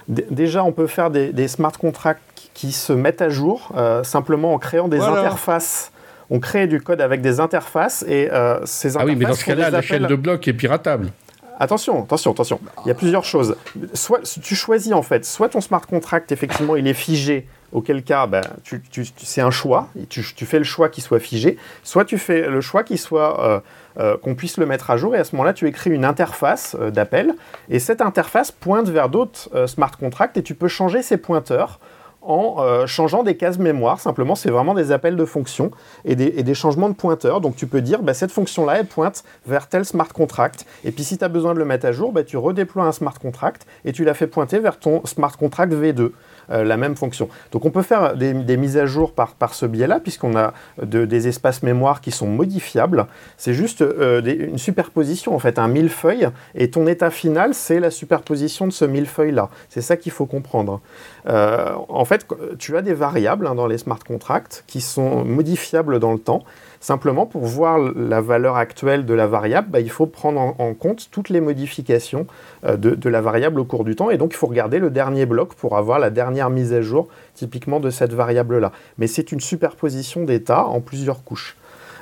déjà, on peut faire des, smart contracts qui se mettent à jour euh, simplement en créant des interfaces. On crée du code avec des interfaces et euh, ces interfaces. Ah oui, mais dans ce cas-là, la chaîne de blocs est piratable. Attention, attention, attention. Il y a plusieurs choses. Soit tu choisis en fait, soit ton smart contract effectivement il est figé auquel cas ben, tu, c'est un choix, tu, fais le choix qui soit figé, soit tu fais le choix qui soit euh, qu'on puisse le mettre à jour. Et à ce moment-là, tu écris une interface euh, d'appel. Et cette interface pointe vers d'autres euh, smart contracts et tu peux changer ces pointeurs en changeant des cases mémoire. Simplement, c'est vraiment des appels de fonctions et des, changements de pointeurs. Donc, tu peux dire, bah, cette fonction-là, elle pointe vers tel smart contract. Et puis, si tu as besoin de le mettre à jour, bah, tu redéploies un smart contract et tu la fais pointer vers ton smart contract V2. Euh, la même fonction. Donc on peut faire des, mises à jour par, par ce biais-là, puisqu'on a des espaces mémoire qui sont modifiables. C'est juste euh, une superposition, en fait, un millefeuille, et ton état final, c'est la superposition de ce millefeuille-là. C'est ça qu'il faut comprendre. Euh, en fait, tu as des variables hein, dans les smart contracts qui sont modifiables dans le temps. Simplement, pour voir la valeur actuelle de la variable, bah, il faut prendre en, compte toutes les modifications euh, de, la variable au cours du temps. Et donc, il faut regarder le dernier bloc pour avoir la dernière mise à jour typiquement de cette variable-là. Mais c'est une superposition d'états en plusieurs couches.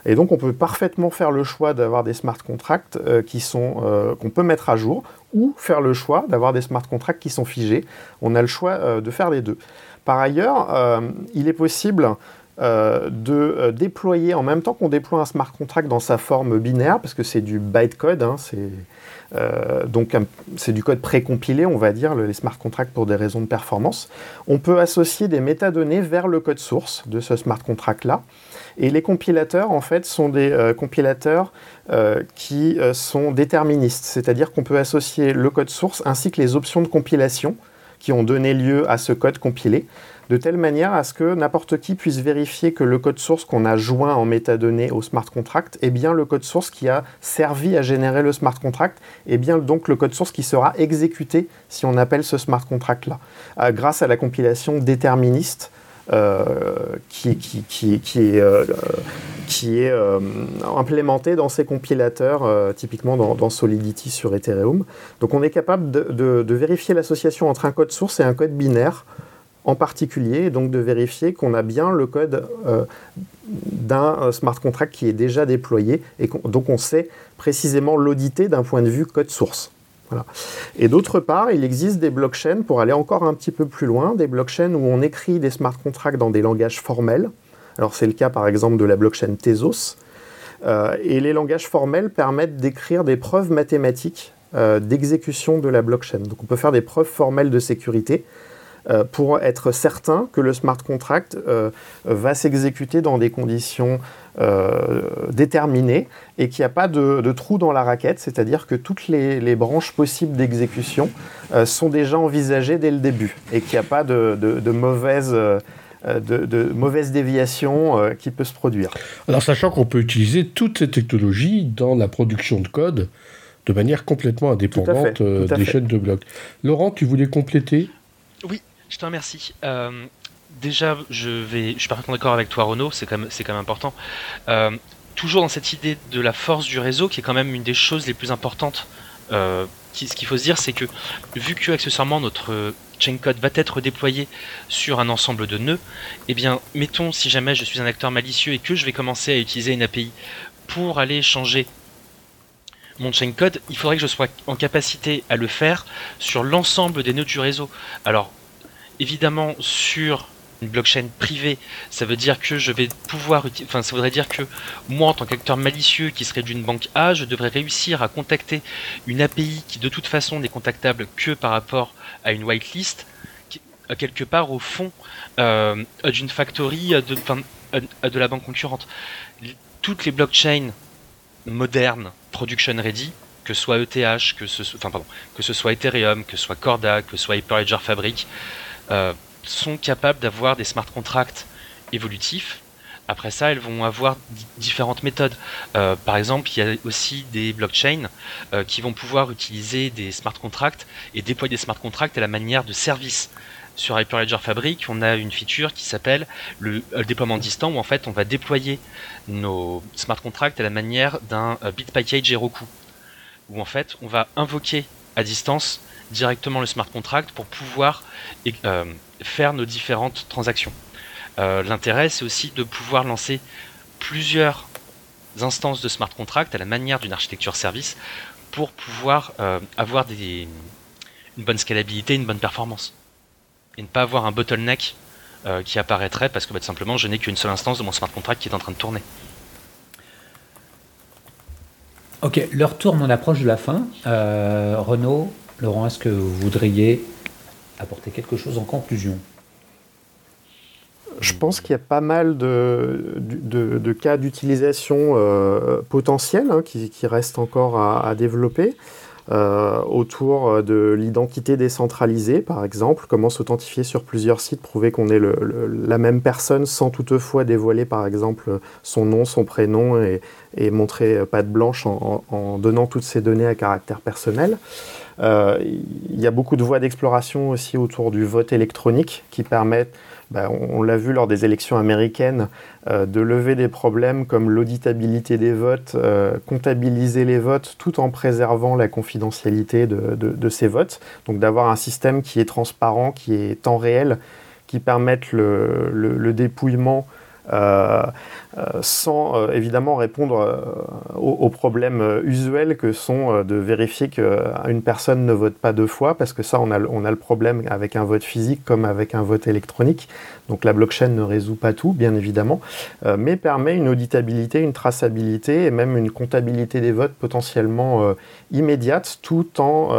Et donc, on peut parfaitement faire le choix d'avoir des smart contracts euh, euh, qu'on peut mettre à jour, ou faire le choix d'avoir des smart contracts qui sont figés. On a le choix de faire les deux. Par ailleurs, il est possible euh, de euh, déployer en même temps qu'on déploie un smart contract dans sa forme binaire, parce que c'est du bytecode, hein, c'est euh, donc c'est du code précompilé, on va dire, les smart contracts pour des raisons de performance. On peut associer des métadonnées vers le code source de ce smart contract-là. Et les compilateurs, en fait, sont des compilateurs qui sont déterministes, c'est-à-dire qu'on peut associer le code source ainsi que les options de compilation qui ont donné lieu à ce code compilé de telle manière à ce que n'importe qui puisse vérifier que le code source qu'on a joint en métadonnées au smart contract est bien le code source qui a servi à générer le smart contract, et bien donc le code source qui sera exécuté si on appelle ce smart contract-là, euh, grâce à la compilation déterministe euh, qui, est, euh, implémentée dans ces compilateurs, typiquement dans, Solidity sur Ethereum. Donc on est capable de vérifier l'association entre un code source et un code binaire en particulier, donc de vérifier qu'on a bien le code euh, d'un euh, smart contract qui est déjà déployé, et donc on sait précisément l'auditer d'un point de vue code source. Voilà. Et d'autre part, il existe des blockchains, pour aller encore un petit peu plus loin, des blockchains où on écrit des smart contracts dans des langages formels. Alors c'est le cas par exemple de la blockchain Tezos. Euh, et les langages formels permettent d'écrire des preuves mathématiques d'exécution de la blockchain. Donc on peut faire des preuves formelles de sécurité euh, pour être certain que le smart contract euh, va s'exécuter dans des conditions euh, déterminées et qu'il n'y a pas de, trou dans la raquette, c'est-à-dire que toutes les, branches possibles d'exécution sont déjà envisagées dès le début et qu'il n'y a pas de, de mauvaise... De, mauvaise déviation qui peut se produire. Alors sachant qu'on peut utiliser toutes ces technologies dans la production de code de manière complètement indépendante des chaînes de blocs. Laurent, tu voulais compléter? Oui, je te remercie. Euh, déjà, je vais, je suis parfaitement d'accord avec toi, Renaud. C'est quand même, c'est important. Euh, toujours dans cette idée de la force du réseau, qui est quand même une des choses les plus importantes. Euh, ce qu'il faut se dire, c'est que vu que accessoirement notre chain code va être déployé sur un ensemble de nœuds, eh bien, mettons si jamais je suis un acteur malicieux et que je vais commencer à utiliser une API pour aller changer mon chain code, il faudrait que je sois en capacité à le faire sur l'ensemble des nœuds du réseau. Alors, évidemment, sur une blockchain privée, ça veut dire que je vais pouvoir, enfin, ça voudrait dire que moi, en tant qu'acteur malicieux qui serait d'une banque A, je devrais réussir à contacter une API qui, de toute façon, n'est contactable que par rapport à une whitelist, quelque part au fond euh, d'une factory de, la banque concurrente. Toutes les blockchains modernes, production ready, que ce soit ETH, que que ce soit Ethereum, que ce soit Corda, que ce soit Hyperledger Fabric, euh, sont capables d'avoir des smart contracts évolutifs. Après ça, elles vont avoir différentes méthodes. Euh, par exemple, il y a aussi des blockchains euh, qui vont pouvoir utiliser des smart contracts et déployer des smart contracts à la manière de services. Sur Hyperledger Fabric, on a une feature qui s'appelle le, déploiement distant, où en fait on va déployer nos smart contracts à la manière d'un bit package Heroku, où en fait on va invoquer à distance directement le smart contract pour pouvoir euh, faire nos différentes transactions. Euh, l'intérêt, c'est aussi de pouvoir lancer plusieurs instances de smart contract à la manière d'une architecture service pour pouvoir euh, avoir une bonne scalabilité, une bonne performance. Et ne pas avoir un bottleneck qui apparaîtrait parce que bah, simplement je n'ai qu'une seule instance de mon smart contract qui est en train de tourner. Ok, leur tourne, on approche de la fin. Renaud, Laurent, est-ce que vous voudriez apporter quelque chose en conclusion? Je pense qu'il y a pas mal de, cas d'utilisation euh, potentiels hein, qui, restent encore à, développer. Euh, autour de l'identité décentralisée, par exemple, comment s'authentifier sur plusieurs sites, prouver qu'on est la même personne sans toutefois dévoiler, par exemple, son nom, son prénom et, montrer patte blanche en, donnant toutes ces données à caractère personnel. Euh, il y a beaucoup de voies d'exploration aussi autour du vote électronique qui permettent, ben, on, l'a vu lors des élections américaines, euh, de lever des problèmes comme l'auditabilité des votes, euh, comptabiliser les votes tout en préservant la confidentialité de, ces votes. Donc d'avoir un système qui est transparent, qui est temps réel, qui permette le dépouillement sans euh, évidemment répondre aux, problèmes usuels que sont de vérifier qu'une personne ne vote pas deux fois, parce que ça, on a, le problème avec un vote physique comme avec un vote électronique. Donc la blockchain ne résout pas tout, bien évidemment, mais permet une auditabilité, une traçabilité et même une comptabilité des votes potentiellement immédiate, tout en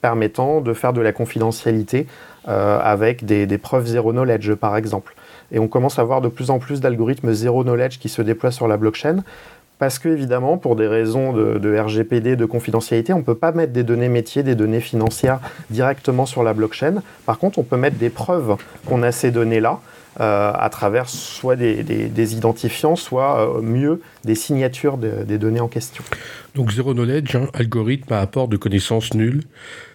permettant de faire de la confidentialité avec des, des preuves zéro knowledge, par exemple. Et on commence à voir de plus en plus d'algorithmes zero knowledge qui se déploient sur la blockchain. Parce que, évidemment, pour des raisons de, RGPD, de confidentialité, on ne peut pas mettre des données métiers, des données financières directement sur la blockchain. Par contre, on peut mettre des preuves qu'on a ces données-là euh, à travers soit des, identifiants, soit euh, mieux des signatures des données en question. Donc, Zero Knowledge, hein, algorithme à apport de connaissances nulles.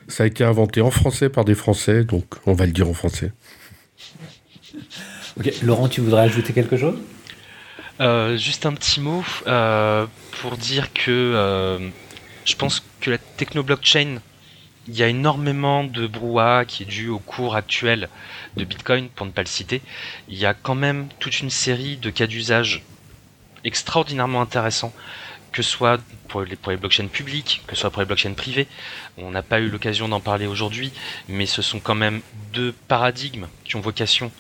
Ça a été inventé en français par des Français, donc on va le dire en français. Laurent, tu voudrais ajouter quelque chose? Euh, Juste un petit mot euh, pour dire que euh, je pense que la techno-blockchain, il y a énormément de brouhaha qui est dû au cours actuel de Bitcoin, pour ne pas le citer. Il y a quand même toute une série de cas d'usage extraordinairement intéressants que ce soit pour les, blockchains publiques, que ce soit pour les blockchains privées. On n'a pas eu l'occasion d'en parler aujourd'hui, mais ce sont quand même deux paradigmes qui ont vocation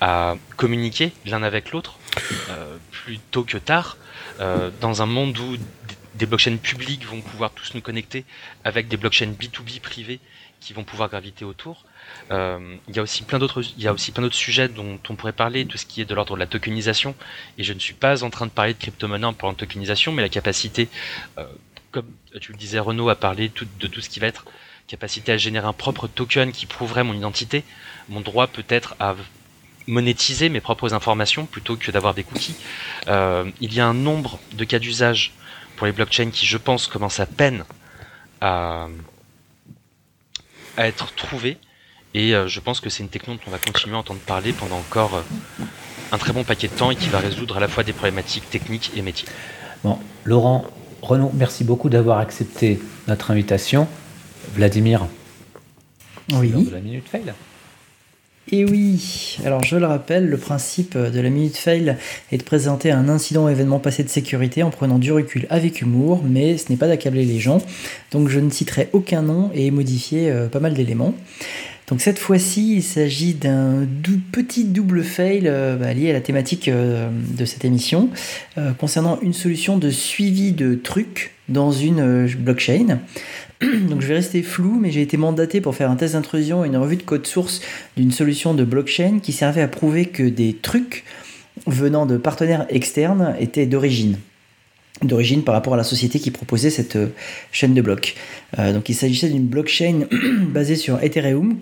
à communiquer l'un avec l'autre, euh, plutôt que tard, euh, dans un monde où des blockchains publiques vont pouvoir tous nous connecter avec des blockchains B2B privés qui vont pouvoir graviter autour. Euh, il y a aussi plein d'autres, il y a aussi plein d'autres sujets dont on pourrait parler, tout ce qui est de l'ordre de la tokenisation. Et je ne suis pas en train de parler de crypto-monnaie en parlant de tokenisation, mais la capacité, comme tu le disais Renaud, à parler de tout ce qui va être capacité à générer un propre token qui prouverait mon identité, mon droit peut-être à monétiser mes propres informations plutôt que d'avoir des cookies. Euh, il y a un nombre de cas d'usage pour les blockchains qui, je pense, commencent à peine à, être trouvés. Et euh, je pense que c'est une techno dont on va continuer à entendre parler pendant encore euh, un très bon paquet de temps et qui va résoudre à la fois des problématiques techniques et métiers. Bon, Laurent, Renaud, merci beaucoup d'avoir accepté notre invitation. Vladimir, oui. de la minute fail. Et oui, alors je le rappelle, le principe de la minute fail est de présenter un incident ou événement passé de sécurité en prenant du recul avec humour, mais ce n'est pas d'accabler les gens, donc je ne citerai aucun nom et modifier euh, pas mal d'éléments. Donc cette fois-ci, il s'agit d'un petit double fail euh, bah, lié à la thématique euh, de cette émission, concernant une solution de suivi de trucs dans une blockchain. <clears throat> Donc je vais rester flou, mais j'ai été mandaté pour faire un test d'intrusion et une revue de code source d'une solution de blockchain qui servait à prouver que des trucs venant de partenaires externes étaient d'origine d'origine par rapport à la société qui proposait cette euh, chaîne de blocs. Euh, donc il s'agissait d'une blockchain <clears throat> basée sur Ethereum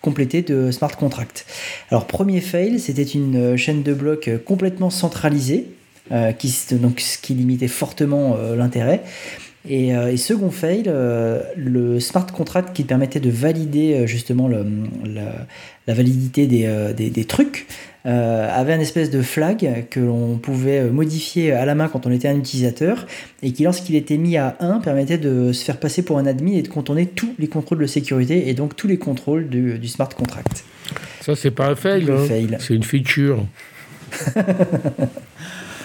complétée de smart contracts. Alors premier fail, c'était une euh, chaîne de blocs complètement centralisée, qui, donc, ce qui limitait fortement l'intérêt. Et, second fail, le smart contract qui permettait de valider justement le, la, validité des, des trucs euh, avait un espèce de flag que l'on pouvait modifier à la main quand on était un utilisateur et qui lorsqu'il était mis à 1 permettait de se faire passer pour un admin et de contourner tous les contrôles de sécurité et donc tous les contrôles du, smart contract. Ça c'est pas un fail, hein. c'est une feature. <laughs>